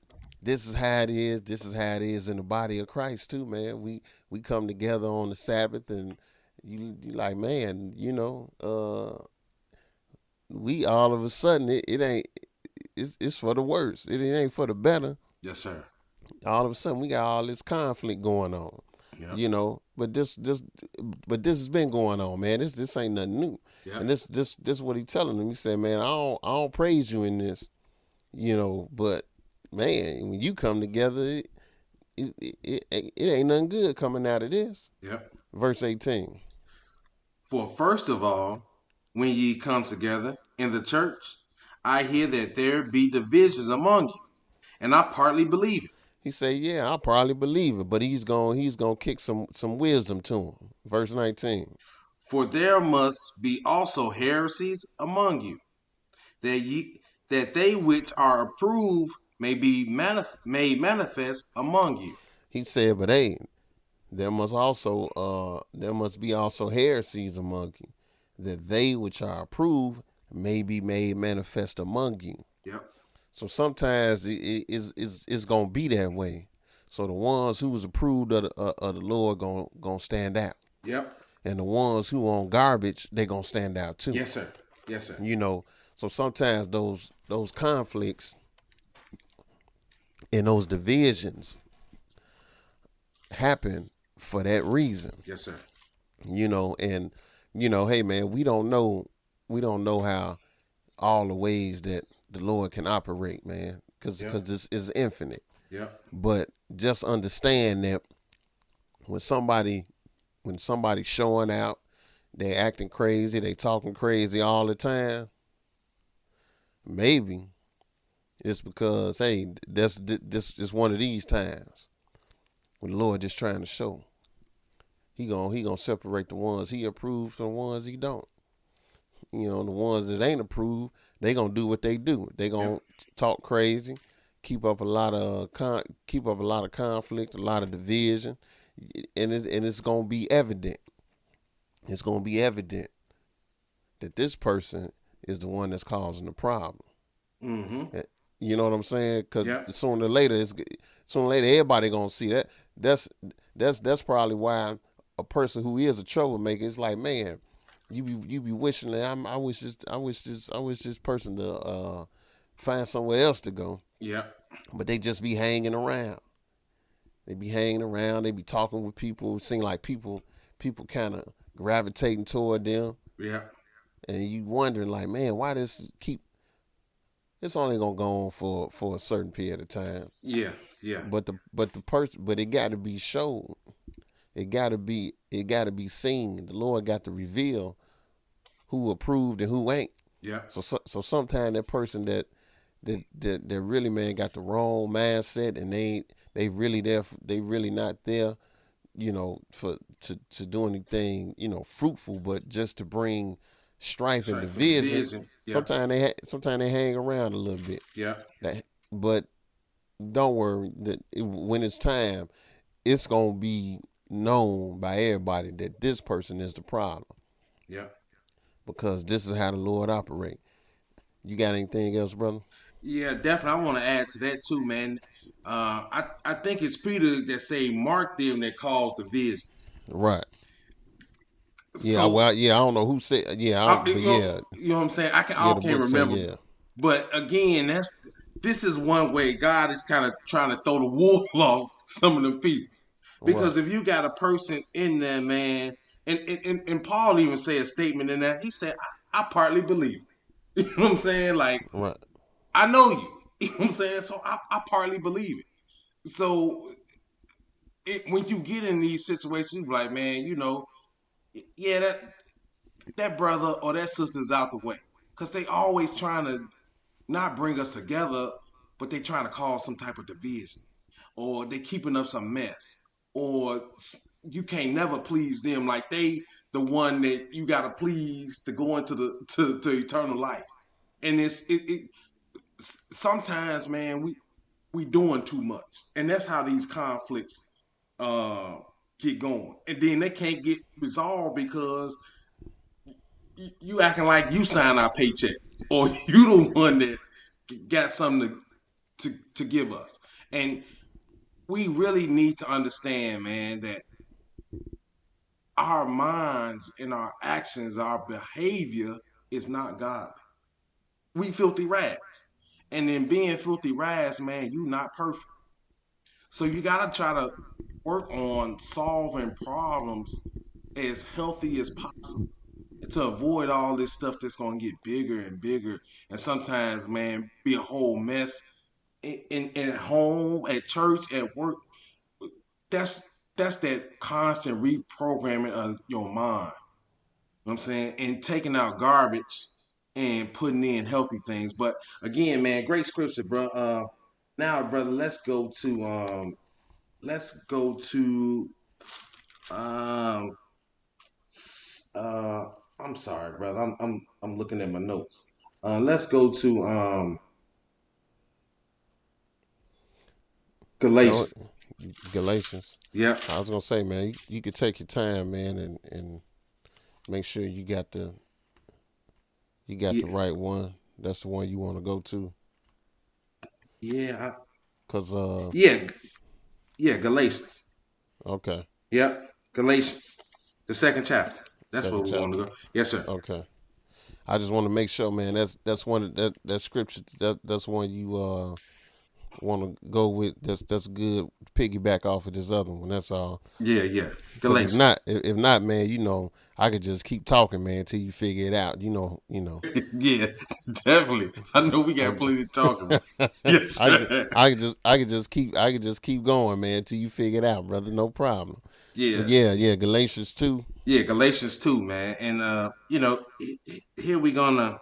this is how it is. This is how it is in the body of Christ too, man. We we come together on the Sabbath, and you you like, man, you know, uh, we all of a sudden it, it ain't. It's, it's for the worse. It ain't for the better Yes, sir. All of a sudden we got all this conflict going on Yep. you know but this this but this has been going on man this this ain't nothing new Yep. and this this this is what he telling them he said man i don't i don't praise you in this you know but man when you come together it it, it, it, it ain't nothing good coming out of this Yep. verse 18 For first of all, when ye come together in the church, I hear that there be divisions among you, and I partly believe it. He said yeah i probably believe it but he's going he's going to kick some some wisdom to him verse 19 For there must be also heresies among you, that ye that they which are approved may be manif- made manifest among you. He said, but hey, there must also uh there must be also heresies among you, that they which are approved may be made manifest among you. Yep. So sometimes it it is is it's gonna be that way. So the ones who was approved of the, uh, of the Lord gonna gonna stand out, Yep. and the ones who on garbage they gonna stand out too. Yes, sir. Yes, sir. You know, so sometimes those those conflicts and those divisions happen for that reason Yes, sir. you know and you know hey man we don't know we don't know how all the ways that the lord can operate man because Yeah. this is infinite Yeah. but just understand that when somebody when somebody's showing out they acting crazy they talking crazy all the time maybe it's because hey that's this is one of these times when the lord just trying to show he gonna he gonna separate the ones he approves from the ones he don't you know, the ones that ain't approved, they gonna do what they do. They gonna Yep. talk crazy, keep up a lot of con- keep up a lot of conflict, a lot of division, and it's, and it's gonna be evident. It's gonna be evident that this person is the one that's causing the problem. Mm-hmm. You know what I'm saying? Because Yep. sooner or later, it's sooner or later everybody gonna see that. That's that's that's probably why a person who is a troublemaker is like, man, you be you be wishing that I'm, I wish this I wish this I wish this person to uh, find somewhere else to go, Yeah. but they just be hanging around. They be hanging around. They be talking with people. It seem like people people kind of gravitating toward them Yeah. and you wondering like, man, why this keep? It's only gonna go on for for a certain period of time, Yeah. Yeah. but the but the person, but it got to be shown. It got to be it got to be seen. The Lord got to reveal who approved and who ain't. Yeah. So so, so sometimes that person that that that that really man got the wrong mindset and they they really there they really not there, you know, for to to do anything you know fruitful, but just to bring strife and Strife and division. division. Yeah. Sometimes they ha- sometimes they hang around a little bit, Yeah. that, but don't worry that it, when it's time, it's gonna be known by everybody that this person is the problem Yeah. because this is how the Lord operate. You got anything else, brother? Yeah, definitely. I want to add to that too, man. Uh, I I think it's Peter that say mark them that cause divisions. Right. Yeah. So, well, yeah. I don't know who said. Yeah. I I- you, know, yeah. you know what I'm saying? I can. Yeah, I can't book say, remember. yeah. But again, that's this is one way God is kind of trying to throw the wool off some of them people. Because if you got a person in there, man, and, and, and, and Paul even said a statement in that, he said, I, I partly believe. it." You know what I'm saying? Like, Right. I know you. You know what I'm saying? So I, I partly believe it. So it, when you get in these situations, you be like, man, you know, yeah, that that brother or that sister's out the way. Because they always trying to not bring us together, but they trying to cause some type of division. Or they keeping up some mess. Or you can't never please them. Like they the one that you gotta please to go into the to, to eternal life. And it's it, it sometimes, man, we we doing too much, and that's how these conflicts uh, get going, and then they can't get resolved because you acting like you signed our paycheck, or you the one that got something to, to to give us, and we really need to understand, man, that our minds and our actions, our behavior is not God. We filthy rags. And in being filthy rags, man, you not perfect. So you gotta try to work on solving problems as healthy as possible to avoid all this stuff that's gonna get bigger and bigger and sometimes man be a whole mess in, in, at home, at church, at work. That's that's that constant reprogramming of your mind. You know what I'm saying? And taking out garbage and putting in healthy things. But again, man, great scripture, bro. Uh, now, brother, let's go to um, let's go to um, uh, I'm sorry, brother. I'm I'm I'm looking at my notes. Uh, let's go to um, Galatians. Galatians. Yep. I was gonna say, man, you, you could take your time, man, and and make sure you got the you got the right one. That's the one you want to go to, Yeah. Cause uh, yeah. Yeah. Galatians. okay, Yep. Galatians, the second chapter. That's Second where we want to go. Yes, sir. okay. I just want to make sure, man. That's that's one that that scripture. That that's one you uh want to go with. That's that's good. Piggyback off of this other one. That's all. Yeah, yeah. 'Cause If Galatians. not, if, if not, man, you know, I could just keep talking, man, till you figure it out. You know, you know. yeah, definitely. I know we got plenty to talk about. Yes, I, could, I could just I could just keep I could just keep going, man, till you figure it out, brother. No problem. Yeah. But yeah, yeah, Galatians two. Yeah, Galatians 2, man. And uh, you know, here we gonna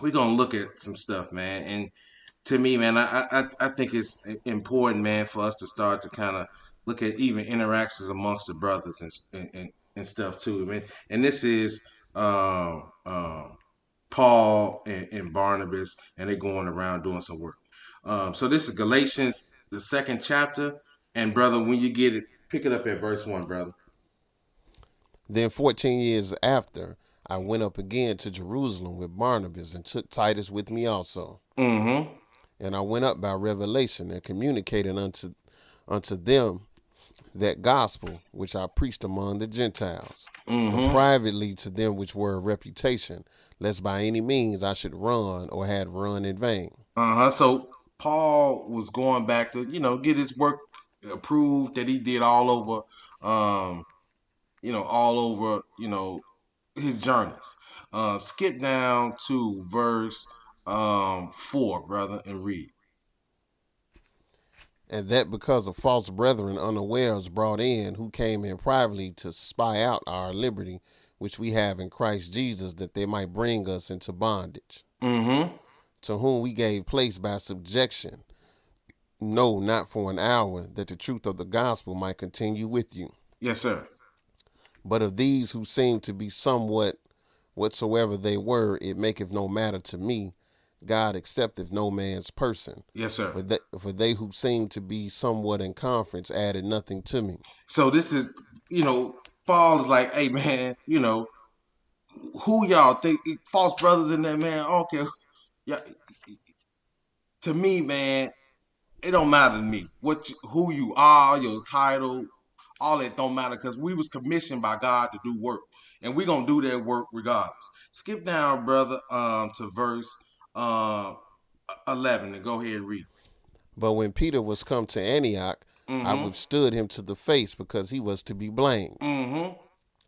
we're gonna look at some stuff, man. And to me, man, I I, I think it's important, man, for us to start to kind of look at even interactions amongst the brothers and and, and, stuff too, man. And this is uh, uh, Paul and, and, Barnabas, and they're going around doing some work. Um, so this is Galatians, the second chapter. And brother, when you get it, pick it up at verse one, brother. Then 14 years after, I went up again to Jerusalem with Barnabas and took Titus with me also. Mm-hmm. And I went up by revelation and communicated unto unto them that gospel which I preached among the Gentiles, mm-hmm. privately to them which were of reputation, lest by any means I should run or had run in vain. Uh huh. So Paul was going back to you know get his work approved that he did all over, um, you know, all over you know his journeys. Uh, skip down to verse um, four, brother, and read and that because of false brethren unawares brought in, who came in privately to spy out our liberty, which we have in Christ Jesus, that they might bring us into bondage. Mm-hmm. To whom we gave place by subjection, no, not for an hour, that the truth of the gospel might continue with you. Yes, sir. But of these who seem to be somewhat whatsoever they were, it maketh no matter to me, God accepteth no man's person. Yes, sir. For they, for they who seem to be somewhat in conference added nothing to me. So this is, you know, Paul is like, hey man, you know, who y'all think false brothers in there, man? Okay, yeah. To me, man, it don't matter to me what, you, who you are, your title, all that don't matter because we was commissioned by God to do work, and we gonna do that work regardless. Skip down, brother, um, to verse uh, 11 and go ahead and read. But when Peter was come to Antioch, mm-hmm. I withstood him to the face because he was to be blamed. Mm-hmm.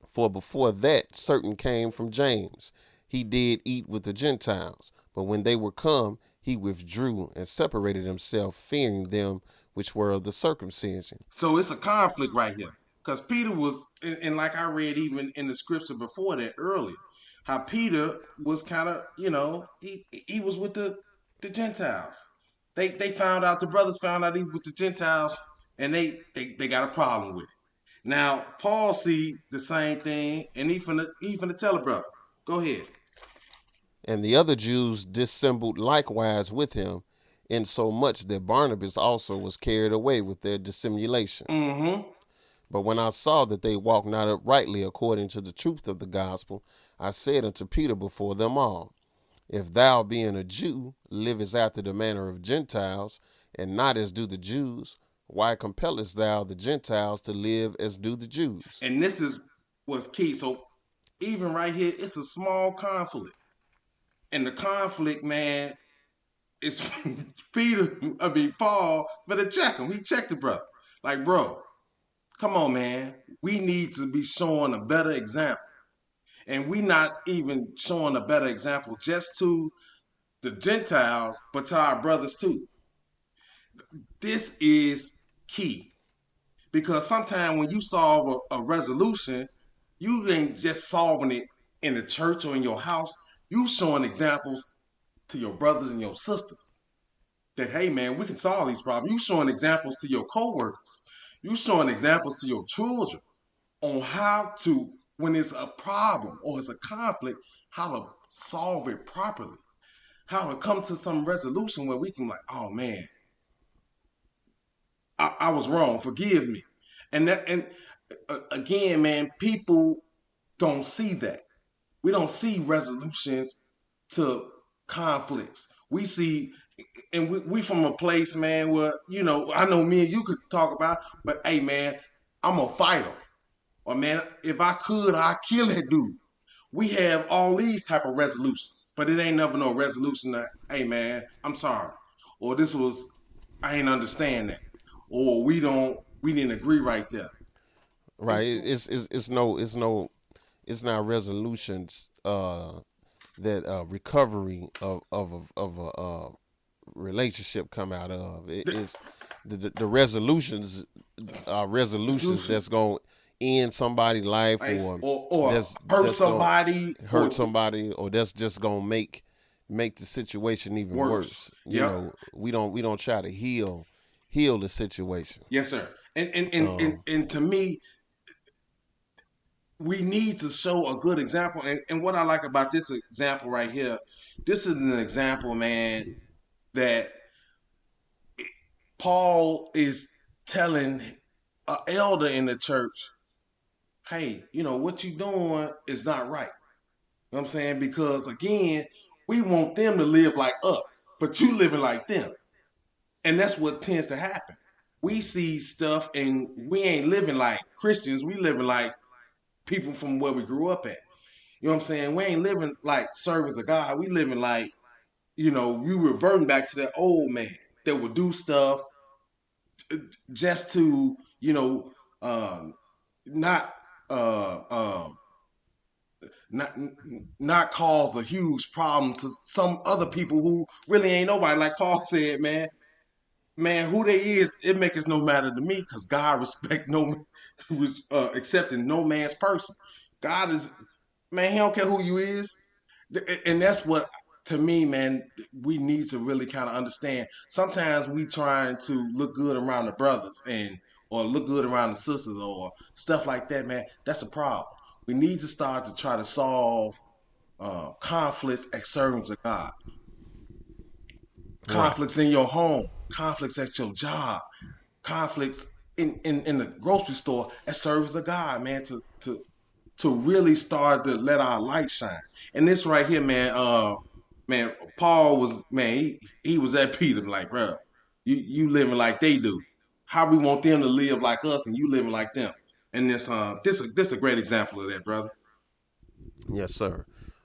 For before that, certain came from James. He did eat with the Gentiles. But when they were come, he withdrew and separated himself, fearing them which were of the circumcision. So it's a conflict right here. Because Peter was, and like I read even in the scripture before that earlier, how Peter was kind of, you know, he he was with the the Gentiles. They they found out the brothers found out he was with the Gentiles, and they they, they got a problem with it. Now Paul see the same thing, and he finna he finna tell a brother. Go ahead. And the other Jews dissembled likewise with him, in so much that Barnabas also was carried away with their dissimulation. Mm-hmm. But when I saw that they walked not uprightly according to the truth of the gospel, I said unto Peter before them all, If thou, being a Jew, livest after the manner of Gentiles, and not as do the Jews, why compellest thou the Gentiles to live as do the Jews? And this is what's key. So even right here, it's a small conflict. And the conflict, man, is Peter, I mean Paul, but to check him. He checked the brother. Like, bro, come on, man. We need to be showing a better example and we not even showing a better example just to the Gentiles, but to our brothers too. This is key because sometimes when you solve a, a resolution, you ain't just solving it in the church or in your house. You showing examples to your brothers and your sisters that hey man, we can solve these problems. You showing examples to your coworkers. You showing examples to your children on how to when it's a problem or it's a conflict, how to solve it properly, how to come to some resolution where we can like, oh man, I, I was wrong, forgive me, and that and uh, again, man, people don't see that. We don't see resolutions to conflicts. We see, and we, we from a place, man, where you know, I know me and you could talk about, but hey, man, I'm a fighter. Or man, if I could, I'd kill that dude. We have all these type of resolutions, but it ain't never no resolution that, hey man, I'm sorry. Or this was I ain't understand that. Or we don't we didn't agree right there. Right. It's it's it's no it's no it's not resolutions uh that uh recovery of of of a uh, relationship come out of. It's the, the, the resolutions are resolutions that's going end somebody's life or or, or that's, hurt that's somebody, hurt or, somebody, or that's just gonna make make the situation even worse. worse. You yep. know, we don't we don't try to heal heal the situation. Yes, sir. And and and, um, and, and to me, we need to show a good example. And, and what I like about this example right here, this is an example, man, that Paul is telling an elder in the church, hey, you know, what you doing is not right. You know what I'm saying? Because again, we want them to live like us, but you living like them. And that's what tends to happen. We see stuff and we ain't living like Christians, we living like people from where we grew up at. You know what I'm saying? We ain't living like servants of God. We living like, you know, we reverting back to that old man that would do stuff just to, you know, um, not uh, uh, not not cause a huge problem to some other people who really ain't nobody. Like Paul said, man, man, who they is, it makes no matter to me because God respect no was uh, accepting no man's person. God is, man, he don't care who you is, and that's what to me, man, we need to really kind of understand. Sometimes we trying to look good around the brothers and or look good around the sisters or stuff like that, man. That's a problem. We need to start to try to solve uh, conflicts as servants of God. Conflicts right. in your home, conflicts at your job, conflicts in, in, in the grocery store as servants of God, man, to to to really start to let our light shine. And this right here, man, uh, man, Paul was man, he, he was at Peter like, bro, you you living like they do. How we want them to live like us, and you living like them. And this uh this this is a great example of that, brother. Yes, sir.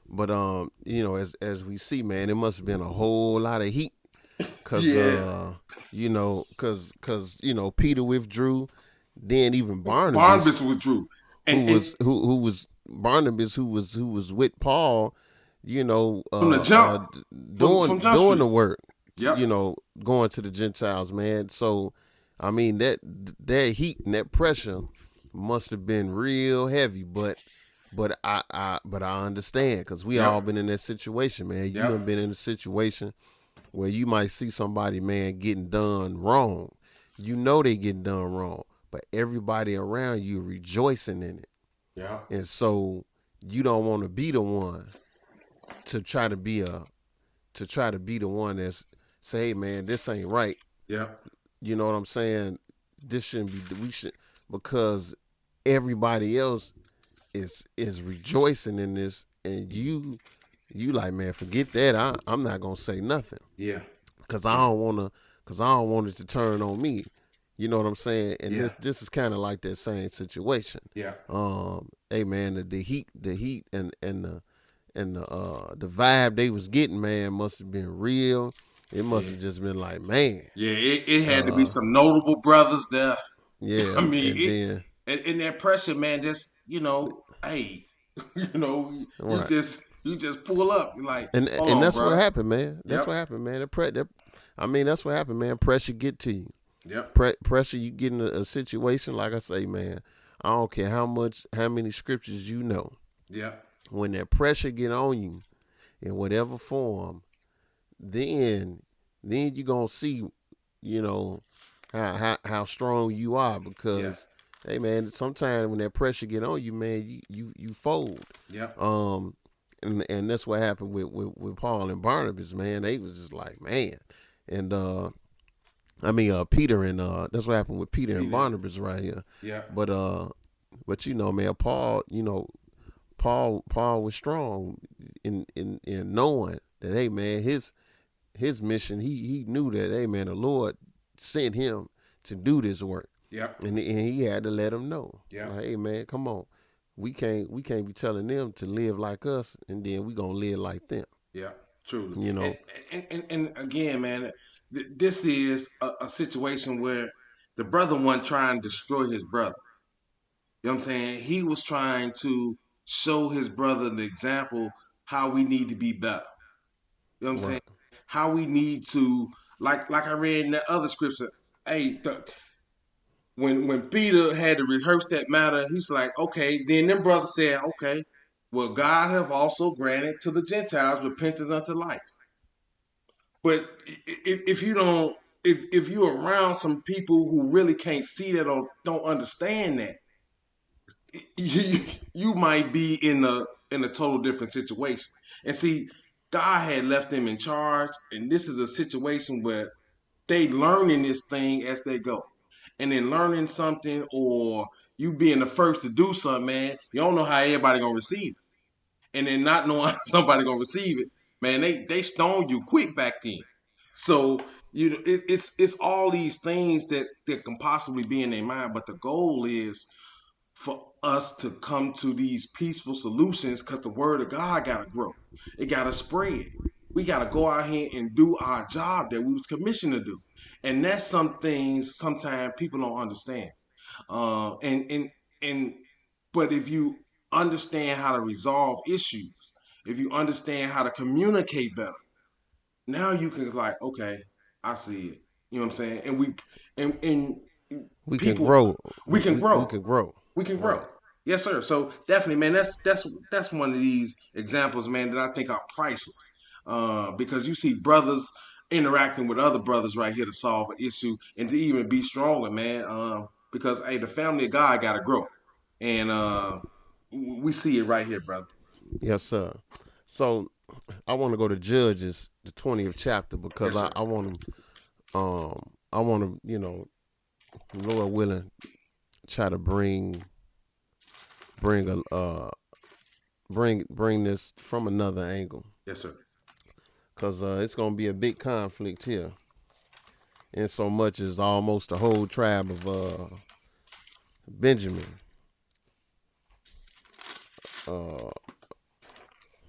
But um, you know, as as we see, man, it must have been a whole lot of heat, cause yeah. uh, you know, cause cause you know, Peter withdrew, then even Barnabas, Barnabas withdrew, and, who was and, who who was Barnabas, who was who was with Paul, you know, uh, from the jump, uh, doing from, from doing the work. Yep. you know, going to the Gentiles, man. So, I mean that that heat and that pressure must have been real heavy, but but I, I but I understand because we all been in that situation, man. You have been in a situation where you might see somebody, man, getting done wrong. You know they getting done wrong, but everybody around you rejoicing in it. Yeah. And so you don't want to be the one to try to be a to try to be the one that's say, hey man, this ain't right. Yeah. You know what I'm saying? This shouldn't be we should because everybody else is is rejoicing in this and you you like man forget that. I, i'm not gonna say nothing. Yeah. Because i don't want to because i don't want it to turn on me. You know what i'm saying? And yeah. this this is kind of like that same situation. Yeah. Um hey man the, the heat the heat and and the and the uh the vibe they was getting man must have been real it must have just been like man yeah it, it had uh, to be uh, some notable brothers there yeah i mean it, then, and, and that pressure, man, just you know, hey, you know, right. you just you just pull up, You're like, and and on, that's bro. what happened, man. That's yep. what happened, man. The pre- the, I mean, that's what happened, man. Pressure get to you. Yep. Pre- pressure, you get in a, a, situation, like I say, man. I don't care how much, how many scriptures you know. Yeah. When that pressure get on you, in whatever form, then then you gonna see, you know, how how, how strong you are because hey man, sometimes when that pressure get on you, man, you you, you fold. Yeah. Um, and and that's what happened with, with with Paul and Barnabas, man. They was just like, man, and uh, I mean, uh, Peter and uh, that's what happened with Peter, Peter. and Barnabas right here. Yeah. But uh, but you know, man, Paul, you know, Paul Paul was strong in in in knowing that hey man, his his mission, he he knew that hey man, the Lord sent him to do this work. Yep. And, and he had to let them know. Yeah. Like, hey man, come on. We can't we can't be telling them to live like us and then we gonna live like them. Yeah, truly. You know. And and, and, and again, man, th- this is a, a, situation where the brother wasn't trying to destroy his brother. You know what I'm saying? He was trying to show his brother the example how we need to be better. You know what I'm right. saying? How we need to like like I read in that other scripture. Hey, the, when when Peter had to rehearse that matter, he's like, okay. Then them brother said, okay, well, God have also granted to the Gentiles repentance unto life. But if, if you don't, if if you're around some people who really can't see that or don't understand that, you, you might be in a in a total different situation. And see, God had left them in charge, and this is a situation where they learning this thing as they go. And then learning something or you being the first to do something, man, you don't know how everybody gonna receive it. And then not knowing how somebody gonna receive it, man, they they stone you quick back then. So you know, it, it's it's all these things that that can possibly be in their mind, but the goal is for us to come to these peaceful solutions because the word of God gotta grow. It gotta spread. We gotta go out here and do our job that we was commissioned to do. And that's some things sometimes people don't understand. Uh, and and and but if you understand how to resolve issues, if you understand how to communicate better, now you can like, okay, I see it. You know what I'm saying? And we and and We people- can grow. we can grow. We can grow. We can grow. Yes, sir. So definitely, man, that's that's that's one of these examples, man, that I think are priceless. Uh, because you see brothers interacting with other brothers right here to solve an issue and to even be stronger, man. Um, because hey, the family of God gotta grow, and uh, we see it right here, brother. Yes, sir. So I want to go to Judges, the twentieth chapter, because Yes, I. I want to, um, I want to, you know, Lord willing, try to bring, bring a, uh, bring bring this from another angle, Yes, sir. cause uh, it's gonna be a big conflict here, in so much as almost the whole tribe of uh, Benjamin. Uh,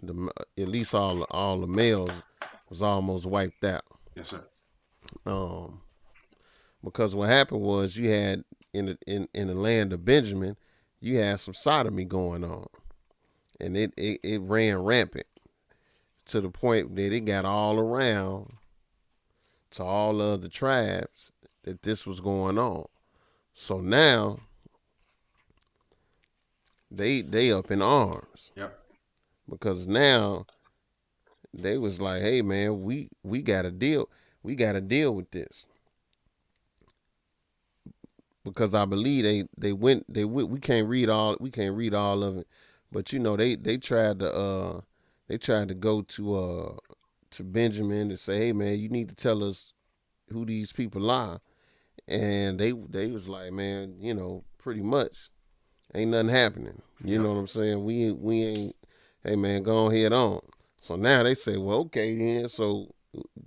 the at least all all the males was almost wiped out. Yes, sir. Um, because what happened was you had in the in, in the land of Benjamin, you had some sodomy going on, and it, it it ran rampant to the point that it got all around to all of the tribes that this was going on. So now they they up in arms Yep. because now they was like, "Hey man, we we got to deal we got to deal with this." Because I believe they they went they went, we can't read all we can't read all of it, but you know they they tried to uh they tried to go to uh to Benjamin and say, "Hey man, you need to tell us who these people are," and they they was like, "Man, you know, pretty much ain't nothing happening." You know what I'm saying? We ain't we ain't hey man, go ahead on. So now they say, well, okay, then. So,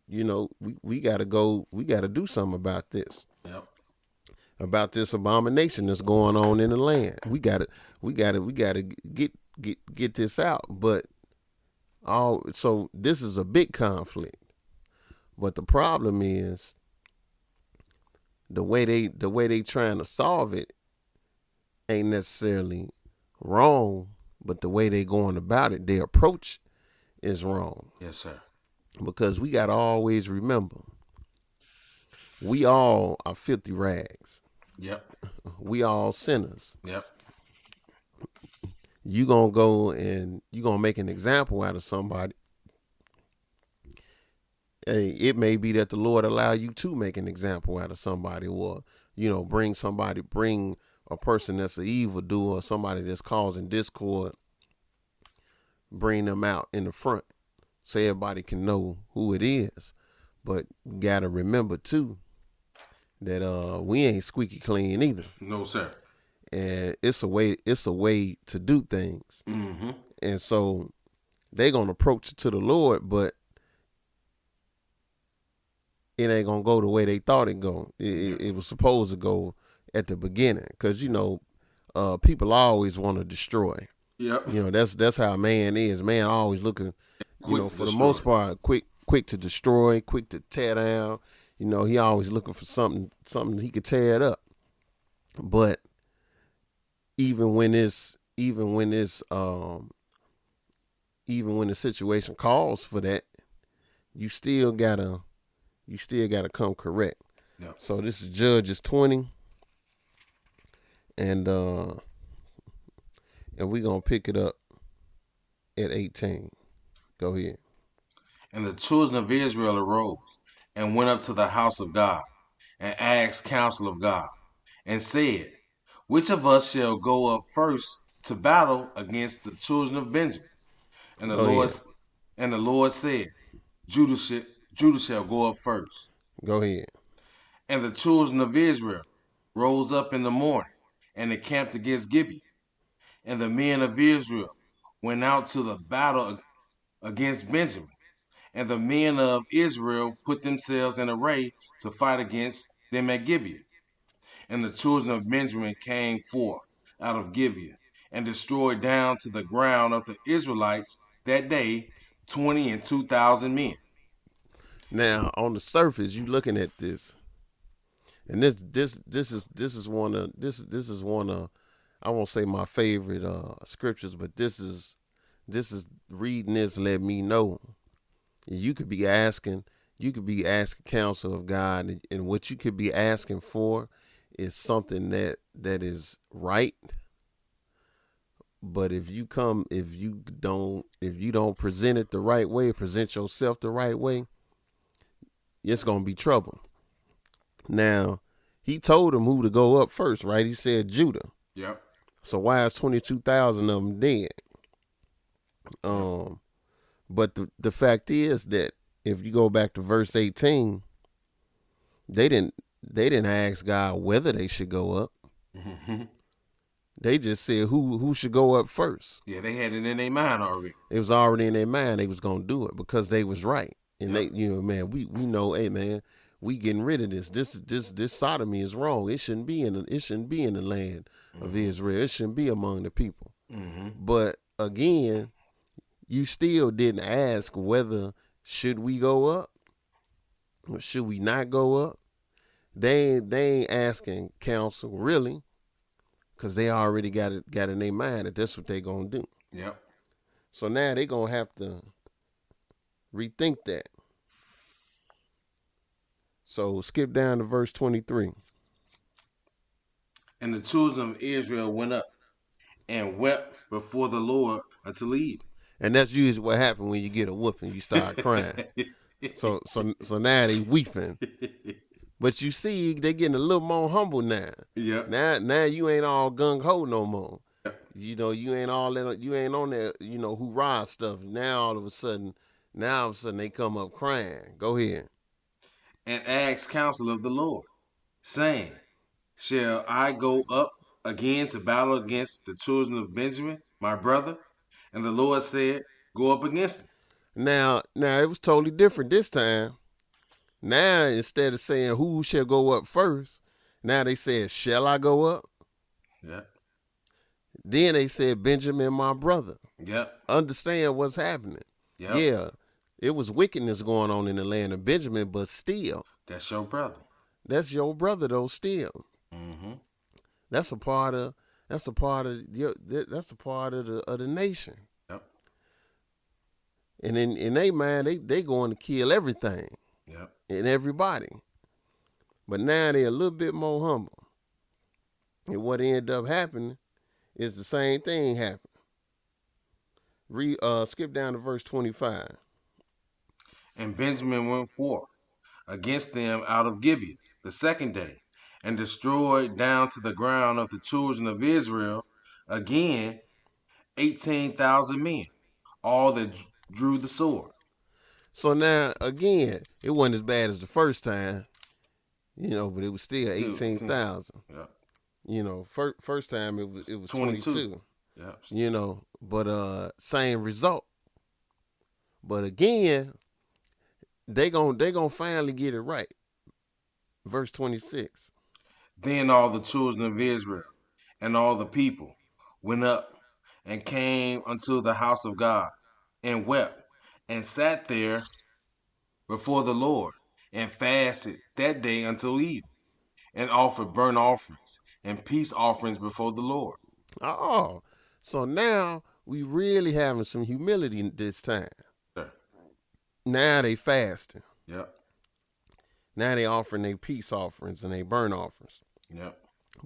you know, we, we got to go, we got to do something about this, Yep. About this abomination that's going on in the land. We got to, we got to, we got to get get get this out. But all so this is a big conflict. But the problem is the way they the way they trying to solve it ain't necessarily wrong, but the way they going about it, their approach is wrong Yes, sir. because we got to always remember we all are filthy rags. Yep. We all sinners. Yep. You gonna go and you gonna make an example out of somebody. Hey, it may be that the Lord allow you to make an example out of somebody, or you know, bring somebody, bring a person that's an evil doer, somebody that's causing discord, bring them out in the front, so everybody can know who it is. But you gotta remember too that uh we ain't squeaky clean either. No, sir. And it's a way it's a way to do things. Mm-hmm. And so they gonna approach it to the Lord, but it ain't gonna go the way they thought it go. It, it, it was supposed to go at the beginning, cause you know, uh, people always want to destroy. Yep. You know, that's that's how man is. Man always looking, you Quick know, for the most part, quick quick to destroy, quick to tear down. You know, he always looking for something something he could tear it up. But even when it's even when it's um even when the situation calls for that, you still gotta you still gotta come correct. So this judge is Judges twenty. And uh and we're gonna pick it up at eighteen. Go ahead. And the children of Israel arose and went up to the house of God and asked counsel of God and said, which of us shall go up first to battle against the children of Benjamin? And the Go Lord ahead. and the Lord said, Judah shall, Judah shall go up first. Go ahead. And the children of Israel rose up in the morning and encamped against Gibeah. And the men of Israel went out to the battle against Benjamin. And the men of Israel put themselves in array to fight against them at Gibeah. And the children of Benjamin came forth out of Gibeah and destroyed down to the ground of the Israelites that day twenty and two thousand men. Now, on the surface, you looking at this, and this this this is this is one of this this is one of I won't say my favorite uh scriptures, but this is this is reading this let me know you could be asking you could be asking counsel of God, and, and what you could be asking for is something that that is right. But if you come, if you don't, if you don't present it the right way, present yourself the right way, it's gonna be trouble. Now, he told him who to go up first, right? He said Judah. Yep. So why is twenty two thousand of them dead? Um, but the the fact is that if you go back to verse eighteen, they didn't they didn't ask God whether they should go up. Mhm. They just said who who should go up first. Yeah, they had it in their mind already. It was already in their mind they was gonna do it because they was right. And Yeah. they, you know, man, we we know, hey man, we getting rid of this. This this this sodomy is wrong. It shouldn't be in the, it shouldn't be in the land of Israel. It shouldn't be among the people. Mm-hmm. But again, you still didn't ask whether should we go up or should we not go up. They ain't, they ain't asking counsel really, because they already got it got in their mind that that's what they gonna do. Yep. So now they gonna have to rethink that. So skip down to verse twenty three. And the children of Israel went up and wept before the Lord until evening. And that's usually what happens when you get a whooping. You start crying. so so so now they weeping. But you see, they getting a little more humble now. Yeah. Now, now you ain't all gung ho no more. Yep. You know, you ain't all that. You ain't on that. You know, hoorah stuff. Now all of a sudden, now all of a sudden they come up crying. Go ahead. And asked counsel of the Lord, saying, Shall I go up again to battle against the children of Benjamin, my brother? And the Lord said, Go up against them. Now, now it was totally different this time. Now instead of saying who shall go up first, now they said, "Shall I go up?" Yeah. Then they said, "Benjamin, my brother." Yep. Understand what's happening? Yep. Yeah, it was wickedness going on in the land of Benjamin, but still, That's your brother. that's your brother though. Still, Mm-hmm. that's a part of that's a part of your that's a part of the of the nation. Yep. And in in their mind, they they going to kill everything Yep. and everybody. But now they're a little bit more humble. And what ended up happening is the same thing happened. Re uh skip down to verse 25. And Benjamin went forth against them out of Gibeah the second day, and destroyed down to the ground of the children of Israel again eighteen thousand men, all that drew the sword. So now again, it wasn't as bad as the first time, you know, but it was still Still 18,000. Yep. You know, first first time it was it was 22. 22. Yep. you know, but uh same result. But again, they gon' they gonna finally get it right. Verse 26. Then all the children of Israel and all the people went up and came unto the house of God and wept and sat there before the Lord and fasted that day until evening and offered burnt offerings and peace offerings before the Lord. Oh, so now we really having some humility this time. Sure. Now they fasting. Yep. Now they offering their peace offerings and they burn offerings. Yep.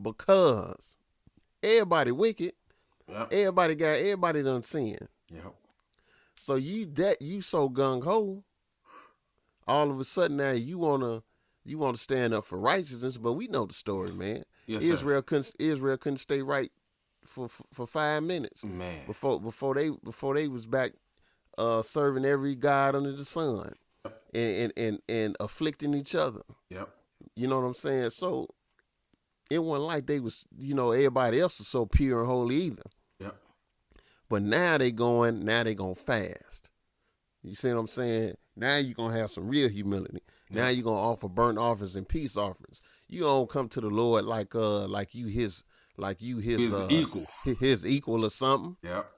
Because everybody wicked, Yep. everybody got everybody done sin. Yep. So you that you so gung ho, all of a sudden now you wanna you wanna stand up for righteousness, but we know the story, man. Yes, sir. Israel couldn't Israel couldn't stay right for for, for five minutes Man. before before they before they was back uh serving every god under the sun and and and, and afflicting each other. Yep. You know what I'm saying? So it wasn't like they was you know everybody else was so pure and holy either. Yep. But now they going now they gonna fast. You see what I'm saying? Now you're gonna have some real humility. Now you're gonna offer burnt offerings and peace offerings. You don't come to the Lord like uh like you his like you his His uh, equal. his equal or something. Yep.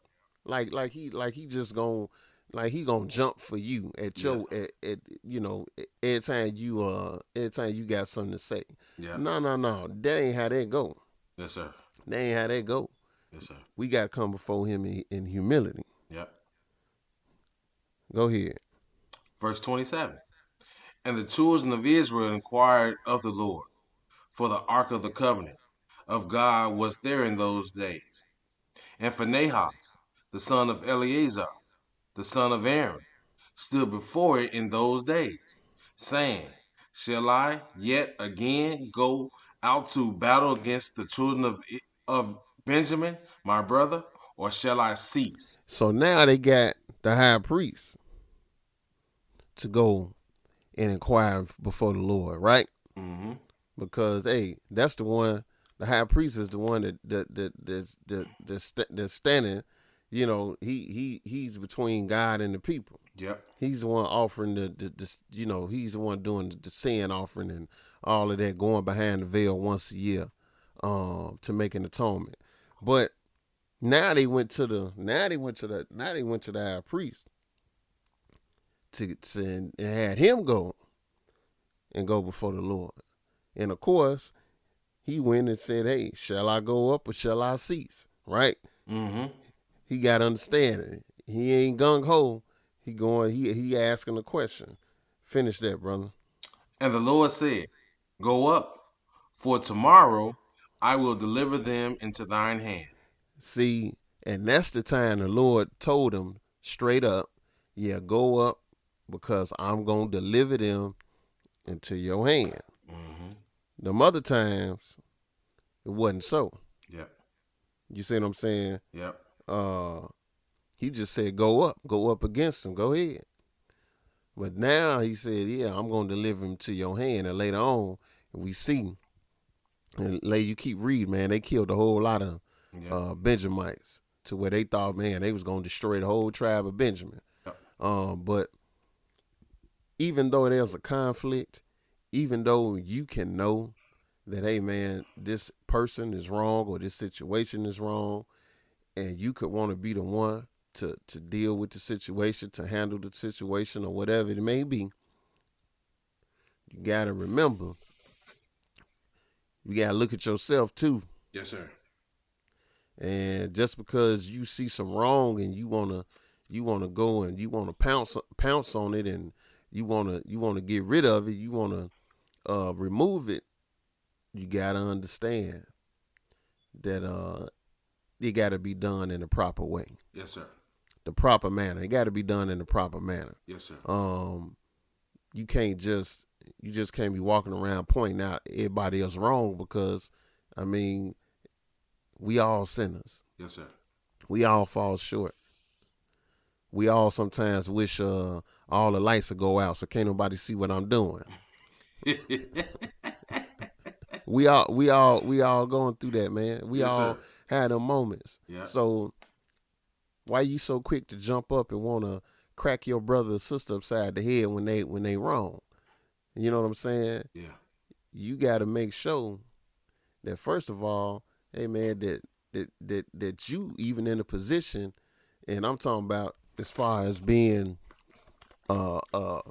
Like like he like he just gonna like he gonna jump for you at your at, at you know every time you uh every time you got something to say. Yeah. No no no that ain't how that go. Yes, sir. That ain't how that go. Yes, sir. We gotta come before him in, in humility. Yep. Go ahead. Verse 27. And the children of Israel inquired of the Lord, for the ark of the covenant of God was there in those days. And for Phinehas, the son of Eleazar, the son of Aaron, stood before it in those days, saying, Shall I yet again go out to battle against the children of, of Benjamin, my brother, or shall I cease? So now they got the high priest to go and inquire before the Lord, right? Mm-hmm. Because hey, that's the one. The high priest is the one that that that that's that that's, that's standing. You know, he he he's between God and the people. Yep. He's the one offering the, the, the you know he's the one doing the, the sin offering and all of that, going behind the veil once a year, um, to make an atonement. But now they went to the now they went to the now they went to the high priest to, to and had him go and go before the Lord. And of course, he went and said, "Hey, shall I go up or shall I cease?" Right? Mm-hmm. He got understanding. He ain't gung ho. He going. He he asking a question. Finish that, brother. And the Lord said, Go up, for tomorrow I will deliver them into thine hand. See, and that's the time the Lord told him straight up, "Yeah, go up, because I'm gonna deliver them into your hand." Mm-hmm. The other times, it wasn't so. Yep. You see what I'm saying? Yep. Uh he just said go up go up against him go ahead but now he said yeah i'm gonna deliver him to your hand and later on we see and lay you keep reading man they killed a whole lot of Yep. uh benjamites to where they thought man they was gonna destroy the whole tribe of benjamin Yep. um but even though there's a conflict even though you can know that hey man this person is wrong or this situation is wrong and you could want to be the one to to deal with the situation, to handle the situation, or whatever it may be, you gotta remember, you gotta look at yourself too. yes, sir. And just because you see some wrong and you wanna you wanna go and you wanna pounce pounce on it and you wanna you wanna get rid of it, you wanna uh, remove it, you gotta understand that uh, it gotta be done in the proper way. Yes, sir. the proper manner. It got to be done in the proper manner. Yes, sir. Um, you can't just you just can't be walking around pointing out everybody else wrong because, I mean, we all sinners. Yes, sir. We all fall short. We all sometimes wish uh, all the lights would go out so can't nobody see what I'm doing. We all we all we all going through that, man. We Yes, all sir. Had them moments. Yeah. So why you so quick to jump up and want to crack your brother or sister upside the head when they when they wrong? You know what I'm saying? Yeah. You got to make sure that first of all, hey man, that that that that you even in a position, and I'm talking about as far as being uh uh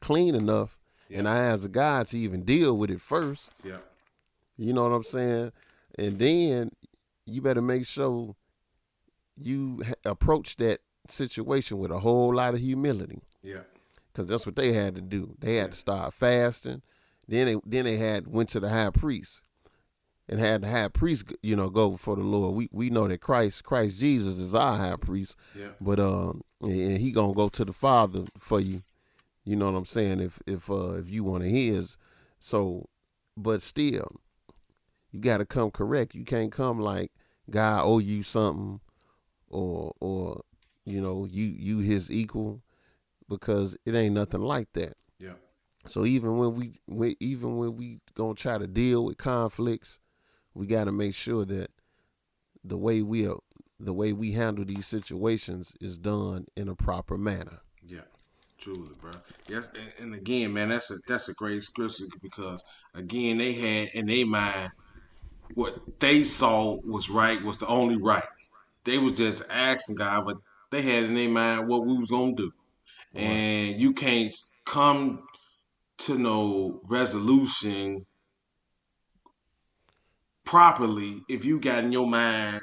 clean enough and I eyes a guy to even deal with it first. Yeah. You know what I'm saying? And then you better make sure you ha- approach that situation with a whole lot of humility, Yeah. because that's what they had to do. They had to start fasting. Then they then they had went to the high priest and had the high priest, you know, go before the Lord. We we know that Christ Christ Jesus is our high priest, Yeah. but um, and he gonna go to the Father for you. You know what I'm saying? If if uh if you want to his, so, but still, you got to come correct. You can't come like God owe you something, or or you know you you his equal, because it ain't nothing like that. Yeah. So even when we, we even when we gonna try to deal with conflicts, we got to make sure that the way we are, the way we handle these situations is done in a proper manner. Yeah, truly, bro. Yes, and, and again, man, that's a that's a great scripture because again, they had in their mind what they saw was right was the only right. They was just asking God, but they had in their mind what we was gonna do, and you can't come to no resolution properly if you got in your mind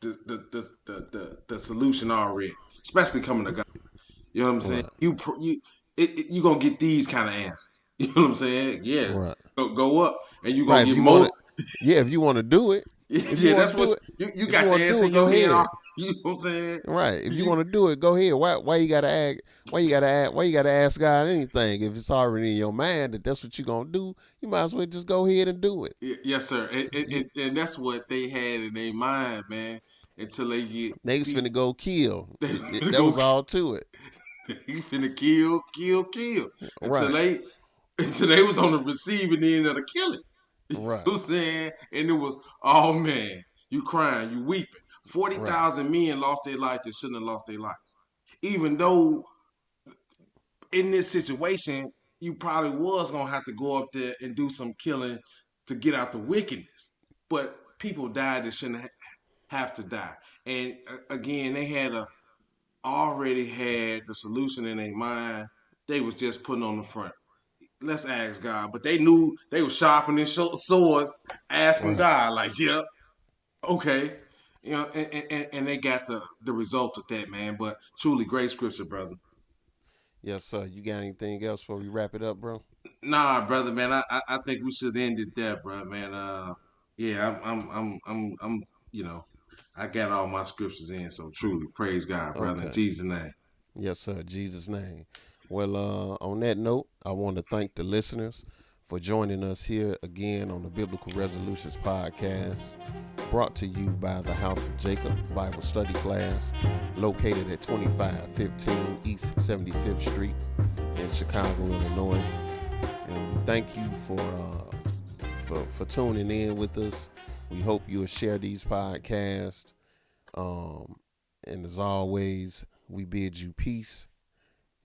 the the the the, the, the solution already, especially coming to God. You know what I'm saying? Right. You you it, it, you gonna get these kind of answers. You know what I'm saying? Yeah, Right. go, go up, and you gonna Right, get you more. wanna- Yeah, if you want to do it, if you yeah, that's what it- you, you got you the answer in your go head. ahead. You know what I'm saying? right? If you You- want to do it, go ahead. Why why you gotta ask? Why you gotta ask? Why you gotta ask God anything? If it's already in your mind that that's what you're gonna do, you might as well just go ahead and do it. Yes, sir. And, and, and, and that's what they had in their mind, man. Until they get Niggas beat. finna go kill. That go was all to it. he finna kill, kill, kill. Until Right. they until they was on the receiving end of the killing. Right. You know I'm saying? And it was, oh man, you crying, you weeping. 40,000 men lost their life that shouldn't have lost their life. Even though in this situation, you probably was going to have to go up there and do some killing to get out the wickedness. But people died that shouldn't ha- have to die. And uh, again, they had a already had the solution in their mind. They was just putting on the front. Let's ask God, but they knew they were sharpening swords, asking Right. God, like, "Yep, okay," you know, and, and, and they got the the result of that, man. But truly, great scripture, brother. Yes, sir. You got anything else before we wrap it up, bro? Nah, brother, man, I I, I think we should end it there, bro, man. Uh, yeah, I'm I'm I'm I'm, I'm you know, I got all my scriptures in, so truly, praise God, brother, in Jesus' name. Yes, sir. Jesus' name. Well, uh, on that note, I want to thank the listeners for joining us here again on the Biblical Resolutions Podcast, brought to you by the House of Jacob Bible Study Class, located at 2515 East 75th Street in Chicago, Illinois. And thank you for, uh, for for tuning in with us. We hope you'll share these podcasts. Um, and as always, we bid you peace